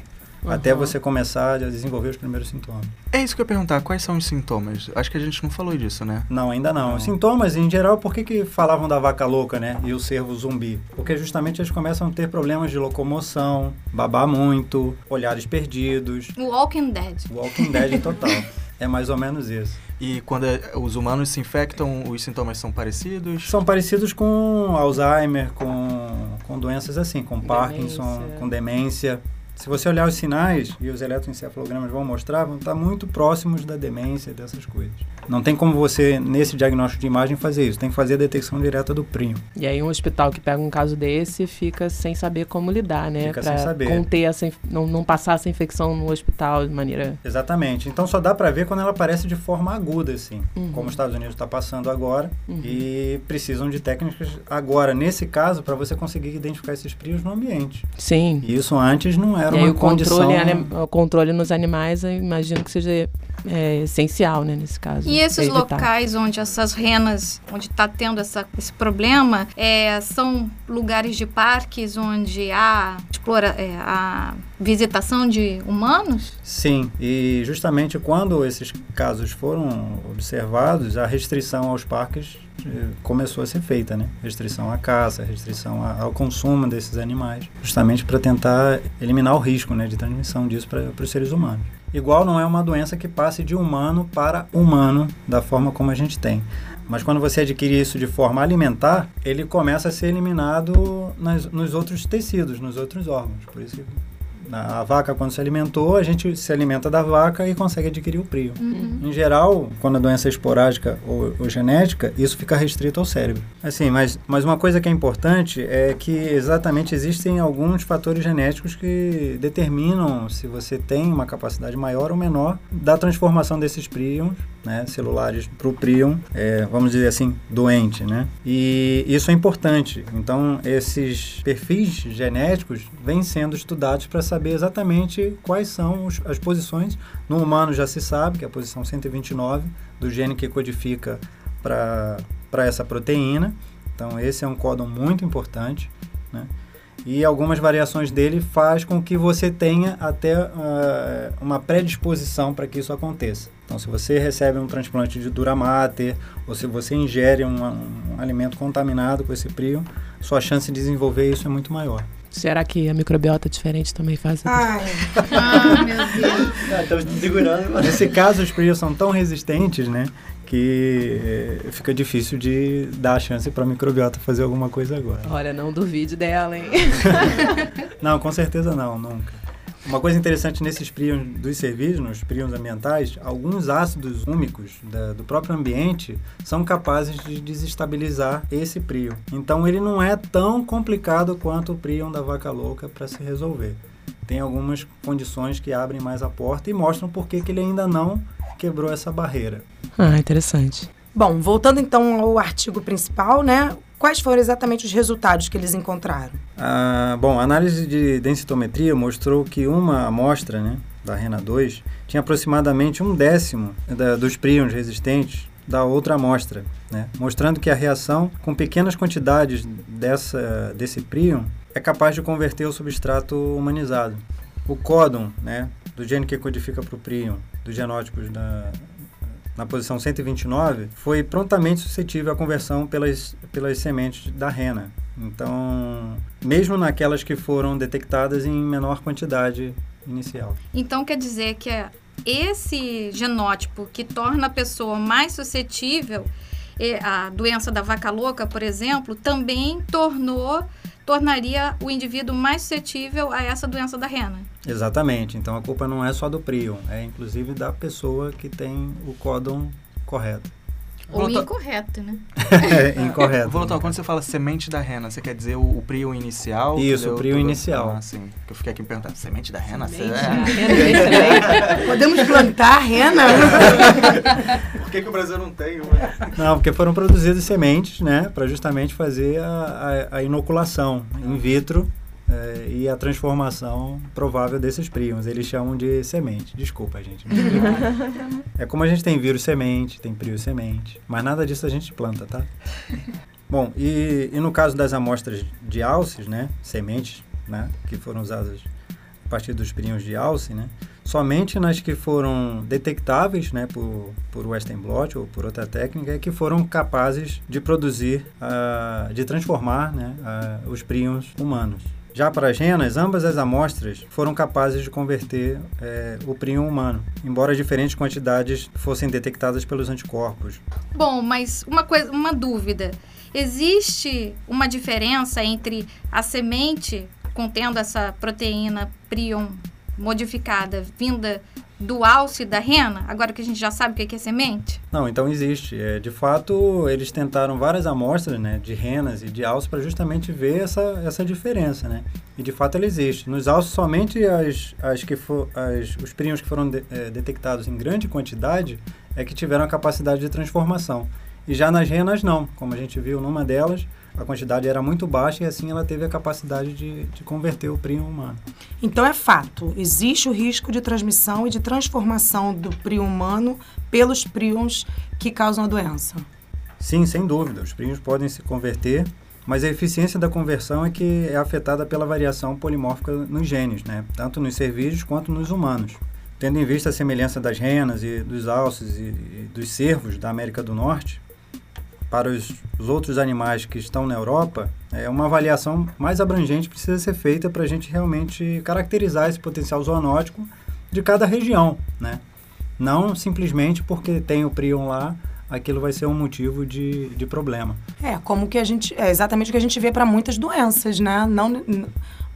até Aham. você começar a desenvolver os primeiros sintomas. É isso que eu ia perguntar, quais são os sintomas? Acho que a gente não falou disso, né? Não, ainda não. Não. Os sintomas, em geral, por que, que falavam da vaca louca, né? E o cervo zumbi? Porque justamente eles começam a ter problemas de locomoção, babar muito, olhares perdidos, Walking Dead. Walking Dead total. É mais ou menos isso. E quando é- os humanos se infectam, os sintomas são parecidos? São parecidos com Alzheimer, com, com doenças assim, com Parkinson, Demência. com demência. Se você olhar os sinais, e os eletroencefalogramas vão mostrar, vão estar muito próximos da demência, dessas coisas. Não tem como você, nesse diagnóstico de imagem, fazer isso. Tem que fazer a detecção direta do primo. E aí um hospital que pega um caso desse fica sem saber como lidar, né? Fica Pra sem saber. conter essa, não, não passar essa infecção no hospital de maneira. Exatamente. Então só dá pra ver quando ela aparece de forma aguda, assim. Uhum. Como os Estados Unidos está passando agora. Uhum. E precisam de técnicas agora, nesse caso, para você conseguir identificar esses prios no ambiente. Sim. E isso antes não era e aí uma o condição... controle, o controle nos animais, eu imagino que seja é, essencial, né, nesse caso. E esses locais onde essas renas, onde está tendo essa, esse problema, é, são lugares de parques onde há, explora, é, há visitação de humanos? Sim, e justamente quando esses casos foram observados, a restrição aos parques eh, começou a ser feita, né? Restrição à caça, restrição a- ao consumo desses animais, justamente para tentar eliminar o risco, né, de transmissão disso para os seres humanos. Igual não é uma doença que passe de humano para humano da forma como a gente tem. Mas quando você adquire isso de forma alimentar, ele começa a ser eliminado nas, nos outros tecidos, nos outros órgãos. Por isso que a vaca, quando se alimentou, a gente se alimenta da vaca e consegue adquirir o prio. Em geral, quando a doença é esporádica ou, ou genética, isso fica restrito ao cérebro. Assim, mas, mas uma coisa que é importante é que exatamente existem alguns fatores genéticos que determinam se você tem uma capacidade maior ou menor da transformação desses prions, né, celulares para o prion, é, vamos dizer assim, doente, né? E isso é importante. Então, esses perfis genéticos vêm sendo estudados para saber exatamente quais são os- as posições. No humano já se sabe que é a posição 129 do gene que codifica para essa proteína. Então, esse é um códon muito importante, né? E algumas variações dele faz com que você tenha até ah, uma predisposição para que isso aconteça. Então, se você recebe um transplante de Duramater ou se você ingere um, um alimento contaminado com esse prion, sua chance de desenvolver isso é muito maior. Será que a microbiota diferente também faz? Ai, Ah, meu Deus. Estamos segurando. mas- Nesse caso, os prions são tão resistentes, né, que eh, fica difícil de dar a chance para a microbiota fazer alguma coisa agora. Olha, não duvide dela, hein? Não, com certeza não, nunca. Uma coisa interessante nesses príons dos cervídeos, nos príons ambientais, alguns ácidos úmicos da, do próprio ambiente são capazes de desestabilizar esse príon. Então ele não é tão complicado quanto o príon da vaca louca para se resolver. Tem algumas condições que abrem mais a porta e mostram por que ele ainda não quebrou essa barreira. Ah, interessante. Bom, voltando então ao artigo principal, né? Quais foram exatamente os resultados que eles encontraram? Ah, bom, a análise de densitometria mostrou que uma amostra né, da RENA 2 tinha aproximadamente um décimo da, dos príons resistentes da outra amostra, né, mostrando que a reação com pequenas quantidades dessa, desse príon é capaz de converter o substrato humanizado. O códon, né, do gene que codifica para o príon, dos genótipos da, na posição 129, foi prontamente suscetível à conversão pelas, pelas sementes da rena. Então, mesmo naquelas que foram detectadas em menor quantidade inicial. Então quer dizer que é esse genótipo que torna a pessoa mais suscetível eh, à doença da vaca louca, por exemplo, também tornou tornaria o indivíduo mais suscetível a essa doença da rena. Exatamente. Então a culpa não é só do prion, é inclusive da pessoa que tem o códon correto. Ou Volta- incorreto, né? É, Incorreto. Voltar, quando você fala semente da rena, você quer dizer o, o prio inicial? Isso, o prio tudo- inicial. Ah, sim. Que eu fiquei aqui me perguntando, semente da rena? Você- Podemos plantar rena? Por que, que o Brasil não tem uma? Não, porque foram produzidas sementes, né, para justamente fazer a, a- a inoculação in vitro eh, e a transformação provável desses prions. Eles chamam de semente. Desculpa, gente. é como a gente tem vírus semente, tem prio semente, mas nada disso a gente planta, tá? Bom, e, e no caso das amostras de alces, né, sementes, né, que foram usadas a partir dos prions de alce, né, somente nas que foram detectáveis né, por, por Western blot ou por outra técnica é que foram capazes de produzir, ah, de transformar né, ah, os prions humanos. Já para as renas, ambas as amostras foram capazes de converter eh, o prion humano, embora diferentes quantidades fossem detectadas pelos anticorpos. Bom, mas uma coisa, uma dúvida. Existe uma diferença entre a semente contendo essa proteína prion modificada vinda do alce da rena, agora que a gente já sabe o que que é semente? Não, então existe. É, de fato, eles tentaram várias amostras né, de renas e de alces para justamente ver essa, essa diferença, né? E de fato ela existe. Nos alces, somente as, as que for, as, os prions que foram de- eh, detectados em grande quantidade é que tiveram a capacidade de transformação. E já nas renas, não. Como a gente viu numa delas, a quantidade era muito baixa e assim ela teve a capacidade de, de converter o prion humano. Então é fato, existe o risco de transmissão e de transformação do prion humano pelos prions que causam a doença. Sim, sem dúvida. Os prions podem se converter, mas a eficiência da conversão é que é afetada pela variação polimórfica nos genes, né? tanto nos cervídeos quanto nos humanos. Tendo em vista a semelhança das renas e dos alces e, e dos cervos da América do Norte, para os, os outros animais que estão na Europa, é uma avaliação mais abrangente precisa ser feita para a gente realmente caracterizar esse potencial zoonótico de cada região, né? Não simplesmente porque tem o prion lá, aquilo vai ser um motivo de, de problema. É, como que a gente. É exatamente o que a gente vê para muitas doenças, né? Não,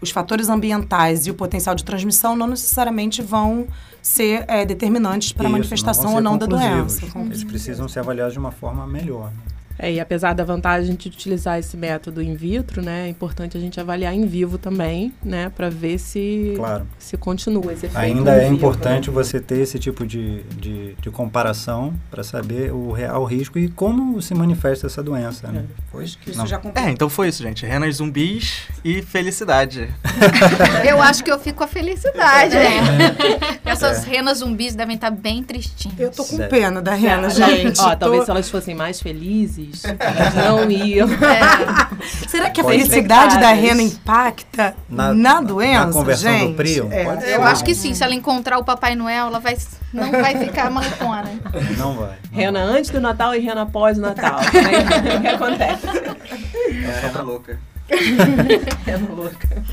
os fatores ambientais e o potencial de transmissão não necessariamente vão ser é, determinantes para a manifestação vão ou não da doença. Eles precisam ser avaliados de uma forma melhor. né? É, e apesar da vantagem de utilizar esse método in vitro, né, é importante a gente avaliar em vivo também, né, para ver se Claro. se continua esse efeito. Ainda in é vivo, importante né? você ter esse tipo de, de, de comparação para saber o real risco e como se manifesta essa doença. Né? Foi? Isso Não. já É, então foi isso, gente. Renas zumbis e felicidade. Eu acho que eu fico com a felicidade. né? Essas renas zumbis devem estar bem tristinhas. Eu tô com Deve. pena da rena, gente. Ó, Tô- talvez se elas fossem mais felizes, elas não iam. É. Será que a Pode- felicidade da rena impacta na, Na- doença, na conversão gente? do prion? É. Pode ser. Eu acho que sim, se ela encontrar o Papai Noel, ela vai, não vai ficar malucona. Não vai. não Rena antes do Natal e rena após o Natal. Né? o que acontece? É, rena louca. Rena louca.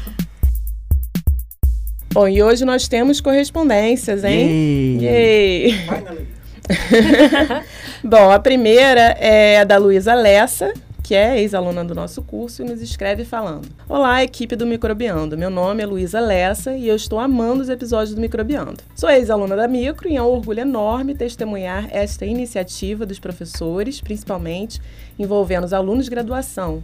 Bom, e hoje nós temos correspondências, hein? Yay! Bom, a primeira é a da Luísa Lessa, que é ex-aluna do nosso curso, e nos escreve falando: Olá, equipe do Microbiando. Meu nome é Luísa Lessa e eu estou amando os episódios do Microbiando. Sou ex-aluna da Micro e é um orgulho enorme testemunhar esta iniciativa dos professores, principalmente envolvendo os alunos de graduação.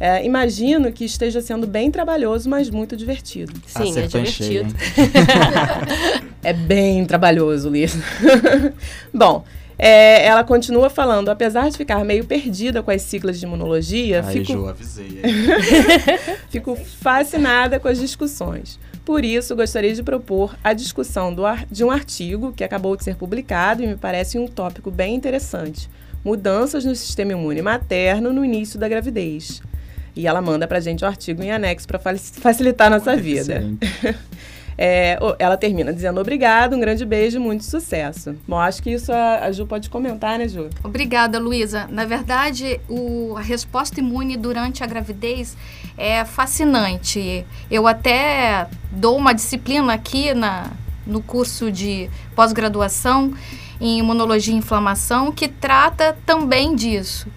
É, imagino que esteja sendo bem trabalhoso, mas muito divertido. Sim, Acertou é em cheio, divertido. É bem trabalhoso, Liz. Bom, é, ela continua falando, apesar de ficar meio perdida com as siglas de imunologia, Aí, fico, Ju, avisei. aí. fico fascinada com as discussões. Por isso, gostaria de propor a discussão do ar- de um artigo que acabou de ser publicado e me parece um tópico bem interessante. Mudanças no sistema imune materno no início da gravidez. E ela manda pra gente o artigo em anexo para facilitar a nossa vida. É, ela termina dizendo obrigado, um grande beijo, muito sucesso. Bom, acho que isso a, a Ju pode comentar, né, Ju? Obrigada, Luísa. Na verdade, o- a resposta imune durante a gravidez é fascinante. Eu até dou uma disciplina aqui na, no curso de pós-graduação em imunologia e inflamação que trata também disso.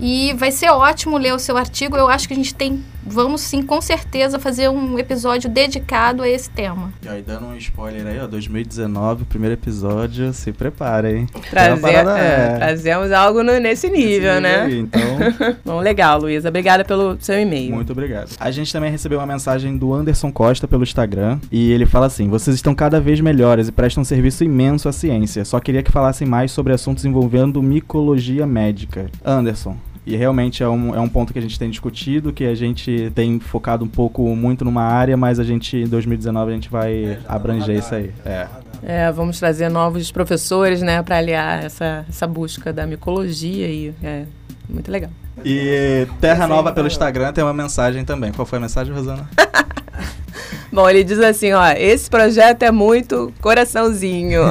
E vai ser ótimo ler o seu artigo. Eu acho que a gente tem, vamos sim, com certeza, fazer um episódio dedicado a esse tema. E aí, dando um spoiler aí, ó, 2019, primeiro episódio, se prepara, hein? Trazer, é, é, trazemos algo no- nesse nível, esse né? aí, então, Bom, legal, Luísa. Obrigada pelo seu e-mail. muito obrigado. A gente também recebeu uma mensagem do Anderson Costa pelo Instagram, e ele fala assim, vocês estão cada vez melhores e prestam um serviço imenso à ciência. Só queria que falassem mais sobre assuntos envolvendo micologia médica. Anderson, e realmente é um, é um ponto que a gente tem discutido, que a gente tem focado um pouco muito numa área, mas a gente, em 2019, a gente vai abranger isso aí. É. É, vamos trazer novos professores, né, para aliar essa, essa busca da micologia e é muito legal. E Terra Nova pelo Instagram tem uma mensagem também. Qual foi a mensagem, Rosana? Bom, ele diz assim, ó, esse projeto é muito coraçãozinho.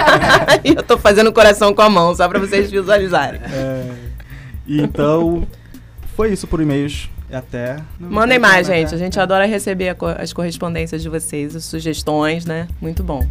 e eu tô fazendo coração com a mão, só para vocês visualizarem. Então, foi isso por e-mails. Até. Mandem mais, gente. A gente adora receber co- as correspondências de vocês, as sugestões, né? Muito bom.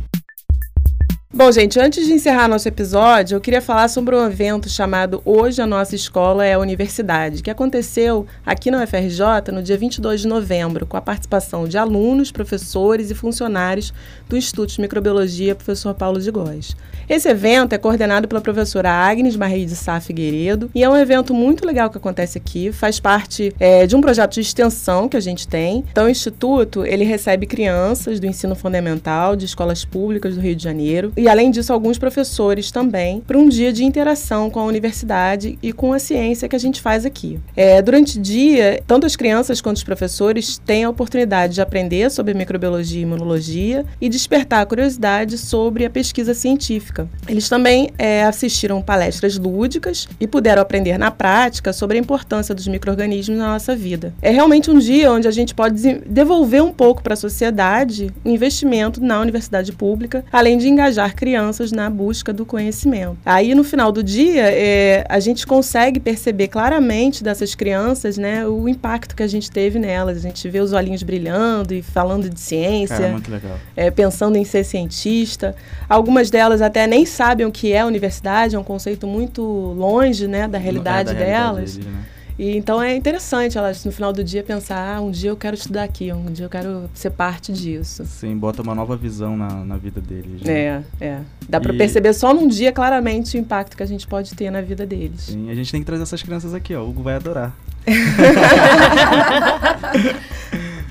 Bom, gente, antes de encerrar nosso episódio, eu queria falar sobre um evento chamado Hoje a Nossa Escola é a Universidade, que aconteceu aqui na UFRJ no dia 22 de novembro, com a participação de alunos, professores e funcionários do Instituto de Microbiologia Professor Paulo de Góes. Esse evento é coordenado pela professora Agnes Marie de Sá Figueiredo e é um evento muito legal que acontece aqui, faz parte é, de um projeto de extensão que a gente tem. Então, o Instituto, ele recebe crianças do ensino fundamental de escolas públicas do Rio de Janeiro e, além disso, alguns professores também, para um dia de interação com a universidade e com a ciência que a gente faz aqui. É, durante o dia, tanto as crianças quanto os professores têm a oportunidade de aprender sobre microbiologia e imunologia e despertar a curiosidade sobre a pesquisa científica. Eles também é, assistiram palestras lúdicas e puderam aprender na prática sobre a importância dos micro-organismos na nossa vida. É realmente um dia onde a gente pode devolver um pouco para a sociedade o investimento na universidade pública, além de engajar crianças na busca do conhecimento. Aí, no final do dia, é, a gente consegue perceber claramente dessas crianças né, o impacto que a gente teve nelas. A gente vê os olhinhos brilhando e falando de ciência Cara, muito legal. é, pensando em ser cientista. Algumas delas até nem sabem o que é a universidade, é um conceito muito longe né, da realidade É, da realidade delas. deles, né? E, então é interessante elas, no final do dia, pensar: ah, um dia eu quero estudar aqui, um dia eu quero ser parte disso. Sim, bota uma nova visão na, na vida deles. né? É, é. Dá para E- perceber só num dia claramente o impacto que a gente pode ter na vida deles. Sim, a gente tem que trazer essas crianças aqui, ó. O Hugo vai adorar.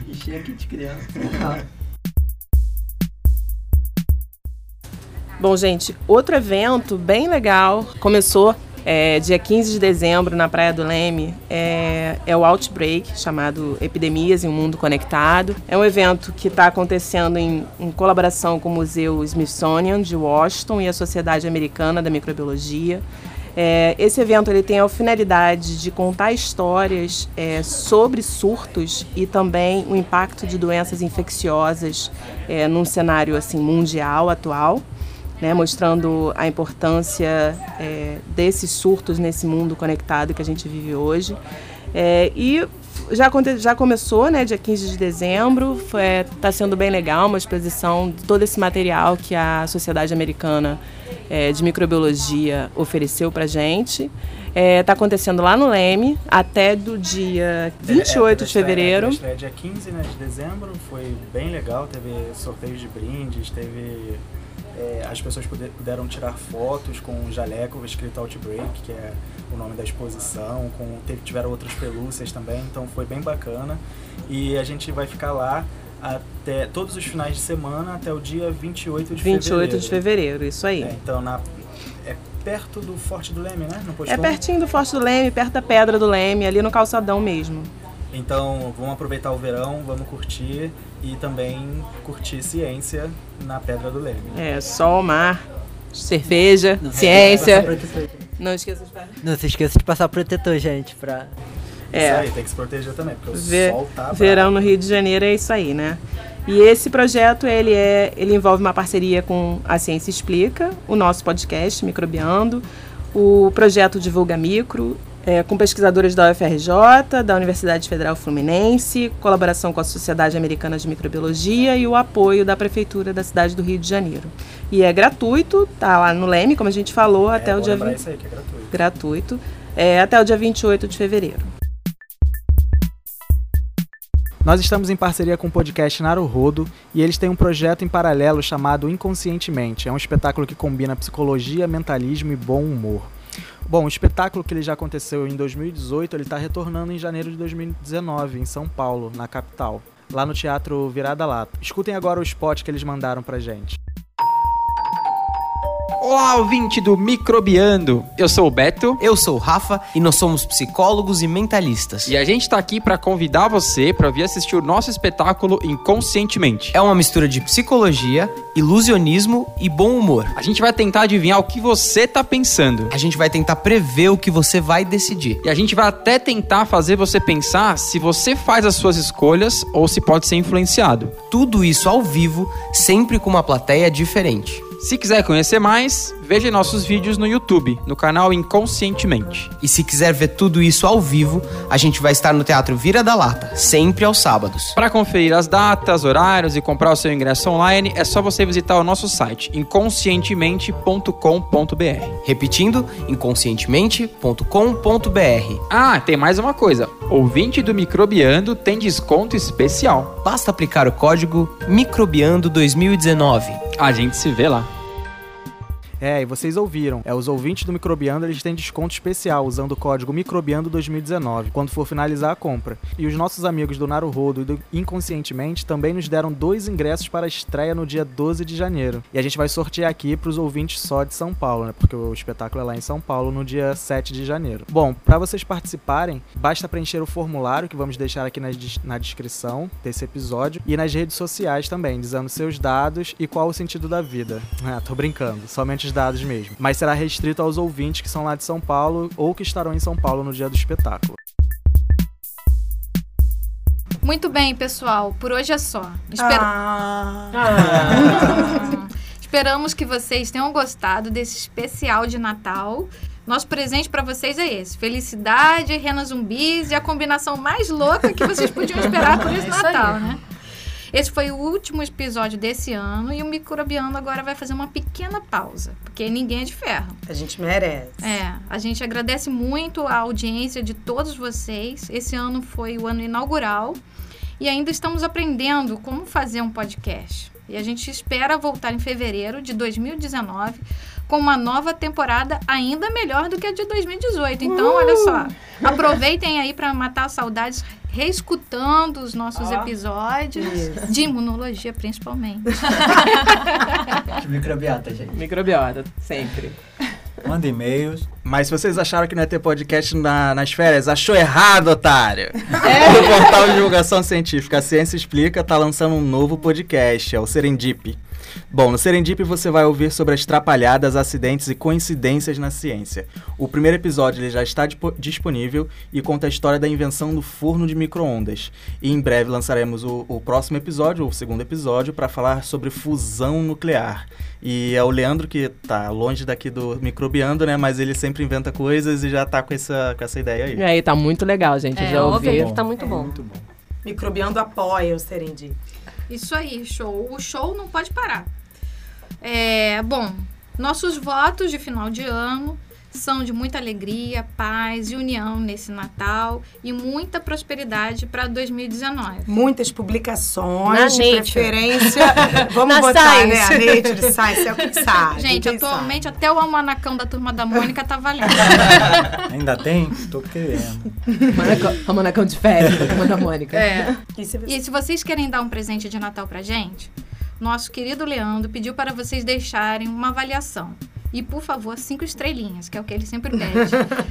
Enchi aqui de criança. Bom, gente, outro evento bem legal começou é, dia 15 de dezembro na Praia do Leme. É, é o Outbreak, chamado Epidemias em um Mundo Conectado. É um evento que está acontecendo em, em colaboração com o Museu Smithsonian de Washington e a Sociedade Americana da Microbiologia. É, esse evento ele tem a finalidade de contar histórias é, sobre surtos e também o impacto de doenças infecciosas é, num cenário assim mundial atual né, mostrando a importância é, desses surtos nesse mundo conectado que a gente vive hoje. É, e já, já começou, né, dia 15 de dezembro, está sendo bem legal, uma exposição de todo esse material que a Sociedade Americana é, de microbiologia ofereceu para gente. Está acontecendo lá no Leme até do dia 28 É, de fevereiro. A estreia dia 15 né, de dezembro, foi bem legal, teve sorteios de brindes, teve... é, as pessoas puder- puderam tirar fotos com um jaleco escrito Outbreak, que é o nome da exposição, com, tiveram outras pelúcias também, então foi bem bacana. E a gente vai ficar lá até todos os finais de semana até o dia 28 de 28 fevereiro. de fevereiro, isso aí. É, então, na, é perto do Forte do Leme, né? É pertinho do Forte do Leme, perto da Pedra do Leme, ali no calçadão mesmo. Então, vamos aproveitar o verão, vamos curtir e também curtir ciência na Pedra do Leme. É, sol, mar, cerveja, Não ciência. esqueça de passar. Não esqueça de Não se esqueça de passar protetor, gente, pra... Isso É, aí, tem que se proteger também, porque o Ve- sol tá verão bravo. no Rio de Janeiro é isso aí, né? E esse projeto, ele, é, ele envolve uma parceria com a Ciência Explica, o nosso podcast Microbiando, o projeto Divulga Micro, é, com pesquisadoras da UFRJ, da Universidade Federal Fluminense, colaboração com a Sociedade Americana de Microbiologia e o apoio da Prefeitura da cidade do Rio de Janeiro. E é gratuito, tá lá no Leme, como a gente falou, É, até o dia lembrar 20 isso aí, que é gratuito. gratuito, é, até o dia 28 de fevereiro. Nós estamos em parceria com o podcast Naruhodo e eles têm um projeto em paralelo chamado Inconscientemente. É um espetáculo que combina psicologia, mentalismo e bom humor. Bom, o espetáculo que ele já aconteceu em 2018, ele está retornando em janeiro de 2019, em São Paulo, na capital, lá no Teatro Virada Lata. Escutem agora o spot que eles mandaram pra gente. Olá, ouvinte do Microbiando. Eu sou o Beto Eu sou o Rafa e nós somos psicólogos e mentalistas. e a gente está aqui para convidar você para vir assistir o nosso espetáculo Inconscientemente. É uma mistura de psicologia, ilusionismo e bom humor. A gente vai tentar adivinhar o que você tá pensando. A gente vai tentar prever o que você vai decidir. E a gente vai até tentar fazer você pensar se você faz as suas escolhas ou se pode ser influenciado. Tudo isso ao vivo, sempre com uma plateia diferente. Se quiser conhecer mais, veja nossos vídeos no YouTube, no canal Inconscientemente. E se quiser ver tudo isso ao vivo, a gente vai estar no Teatro Vira da Lata, sempre aos sábados. Para conferir as datas, horários e comprar o seu ingresso online, é só você visitar o nosso site inconscientemente.com.br. Repetindo, inconscientemente.com.br. Ah, tem mais uma coisa. Ouvinte do Microbiando tem desconto especial. Basta aplicar o código Microbiando 2019. A gente se vê lá. É, e vocês ouviram. É, os ouvintes do Microbiando, eles têm desconto especial usando o código Microbiando2019 quando for finalizar a compra. E os nossos amigos do Naruhodo e do Inconscientemente também nos deram dois ingressos para a estreia no dia 12 de janeiro. E a gente vai sortear aqui para os ouvintes só de São Paulo, né? Porque o espetáculo é lá em São Paulo no dia 7 de janeiro. Bom, para vocês participarem, basta preencher o formulário que vamos deixar aqui na, na descrição desse episódio e nas redes sociais também, dizendo seus dados e qual o sentido da vida. Ah, tô brincando, somente os dados mesmo. Mas será restrito aos ouvintes que são lá de São Paulo ou que estarão em São Paulo no dia do espetáculo. Muito bem, pessoal. Por hoje é só. Espero- Ah, Esperamos que vocês tenham gostado desse especial de Natal. Nosso presente para vocês é esse: felicidade, rena zumbis e a combinação mais louca que vocês podiam esperar por esse É Natal, né? Esse foi o último episódio desse ano e o Microbiano agora vai fazer uma pequena pausa, porque ninguém é de ferro. a gente merece. É, a gente agradece muito a audiência de todos vocês. Esse ano foi o ano inaugural e ainda estamos aprendendo como fazer um podcast. E a gente espera voltar em fevereiro de 2019 com uma nova temporada ainda melhor do que a de 2018. Então, olha só, aproveitem aí para matar saudades reescutando os nossos episódios de imunologia principalmente. Microbiota, gente. Microbiota, sempre. Manda e-mails. Mas se vocês acharam que não ia ter podcast na- nas férias, achou errado, otário! O portal de divulgação científica A Ciência Explica tá lançando um novo podcast, é o Serendip. Bom, no Serendip você vai ouvir sobre as trapalhadas, acidentes e coincidências na ciência. O primeiro episódio ele já está disponível e conta a história da invenção do forno de micro-ondas. E em breve lançaremos o, o próximo episódio, o segundo episódio, para falar sobre fusão nuclear. E é o Leandro que tá longe daqui do microbiando, né? Mas ele sempre inventa coisas e já tá com essa, com essa ideia aí. E aí, tá muito legal, gente. É, já ouvi. aí que tá muito bom. Microbiando apoia o Serendi. Isso aí, show. O show não pode parar. É, bom, Nossos votos de final de ano são de muita alegria, paz e união nesse Natal e muita prosperidade para 2019. Muitas Na publicações, de Nature. preferência. Vamos Na botar, né? A Science. Nature, Science, é o que sabe. Gente, atualmente até o almanacão da turma da Mônica tá valendo. Ainda tem? Tô querendo. Manacão, a manacão de férias da turma da Mônica. É. sabe. E se E se vocês querem dar um presente de Natal pra gente, nosso querido Leandro pediu para vocês deixarem uma avaliação. E, por favor, cinco estrelinhas, que é o que ele sempre pede.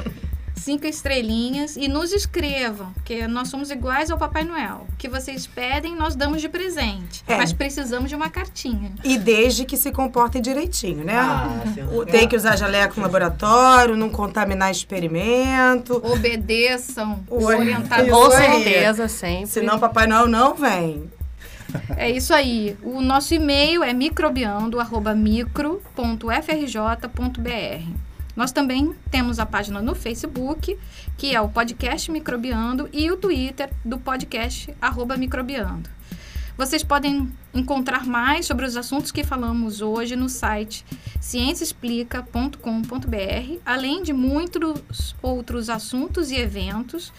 cinco estrelinhas e nos escrevam, porque nós somos iguais ao Papai Noel. O que vocês pedem, nós damos de presente. É. Mas precisamos de uma cartinha. E desde que se comportem direitinho, né? Ah. O- Tem que usar jaleco no laboratório, não contaminar experimento. Obedeçam o Oi. orientador. Com certeza, sempre. Senão Papai Noel não vem. É isso aí. O nosso e-mail é microbiando@micro.frj.br. Nós também temos a página no Facebook, que é o podcast Microbiando, e o Twitter do podcast Microbiando. Vocês podem encontrar mais sobre os assuntos que falamos hoje no site ciênciaexplica.com.br, além de muitos outros assuntos e eventos.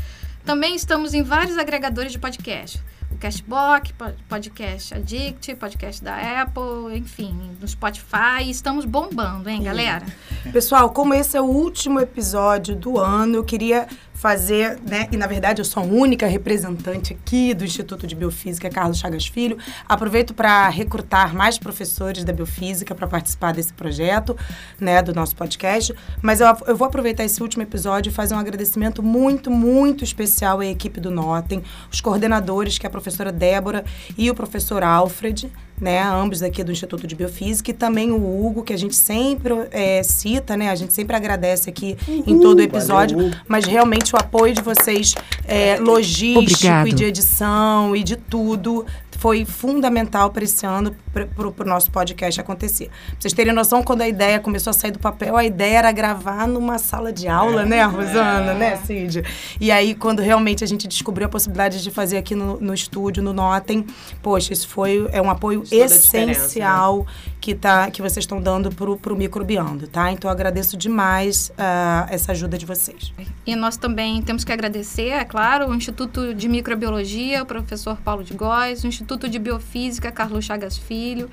Também estamos em vários agregadores de podcast. O Cashbox, po- Podcast Addict, Podcast da Apple, enfim, no Spotify. Estamos bombando, hein, galera? Pessoal, como esse é o último episódio do ano, eu queria fazer, né? E na verdade eu sou a única representante aqui do Instituto de Biofísica Carlos Chagas Filho. Aproveito para recrutar mais professores da Biofísica para participar desse projeto, né, do nosso podcast. Mas eu, eu vou aproveitar esse último episódio e fazer um agradecimento muito, muito especial à equipe do Notem, os coordenadores, que é a professora Débora e o professor Alfred, né, ambos aqui do Instituto de Biofísica, e também o Hugo, que a gente sempre é, cita, né, a gente sempre agradece aqui em todo o episódio, valeu, mas realmente o apoio de vocês, é, logístico Obrigado. e de edição e de tudo, foi fundamental para esse ano, para o nosso podcast acontecer. Pra vocês terem noção, quando a ideia começou a sair do papel, a ideia era gravar numa sala de aula, né, Rosana, né, Cid? E aí, quando realmente a gente descobriu a possibilidade de fazer aqui no, no estúdio, no Notem, poxa, isso foi é um apoio a diferença, essencial que, tá, que vocês estão dando pro, pro Microbiando, tá? Então, agradeço demais ah, essa ajuda de vocês. E nós também temos que agradecer, é claro, o Instituto de Microbiologia, o professor Paulo de Góes, o Instituto de Biofísica, Carlos Chagas Filho,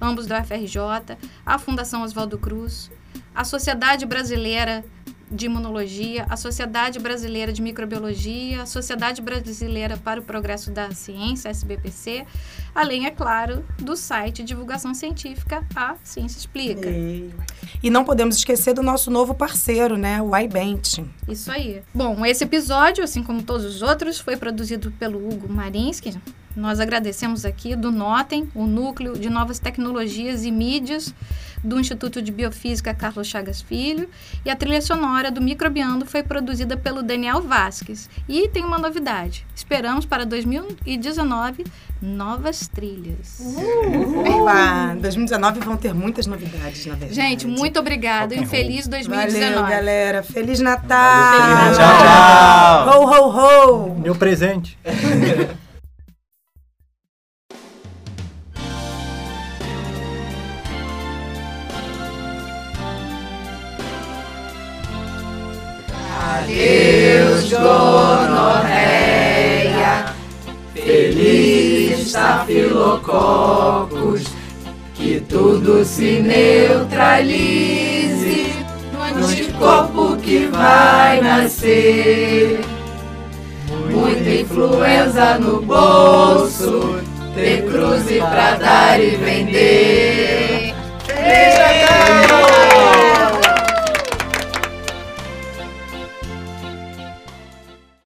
ambos da UFRJ, a Fundação Oswaldo Cruz, a Sociedade Brasileira de Imunologia, a Sociedade Brasileira de Microbiologia, a Sociedade Brasileira para o Progresso da Ciência, SBPC, além, é claro, do site Divulgação Científica, a Ciência Explica. E não podemos esquecer do nosso novo parceiro, né? O iBent. Isso aí. Bom, esse episódio, assim como todos os outros, foi produzido pelo Hugo Marinsky. Nós agradecemos aqui do Notem, o Núcleo de Novas Tecnologias e Mídias do Instituto de Biofísica Carlos Chagas Filho. E a trilha sonora do Microbiando foi produzida pelo Daniel Vasques. E tem uma novidade. Esperamos para 2019 novas trilhas. Eba, 2019 vão ter muitas novidades, na verdade. Gente, muito obrigada e um feliz 2019. Valeu, galera. Feliz Natal! Valeu, Tchau, tchau. Ho, ho, ho! Meu presente. Adeus, gonorreia. Feliz estafilococos. Que tudo se neutralize no anticorpo que vai nascer. Muita influenza no bolso. Ter cruze pra dar e vender. Natal!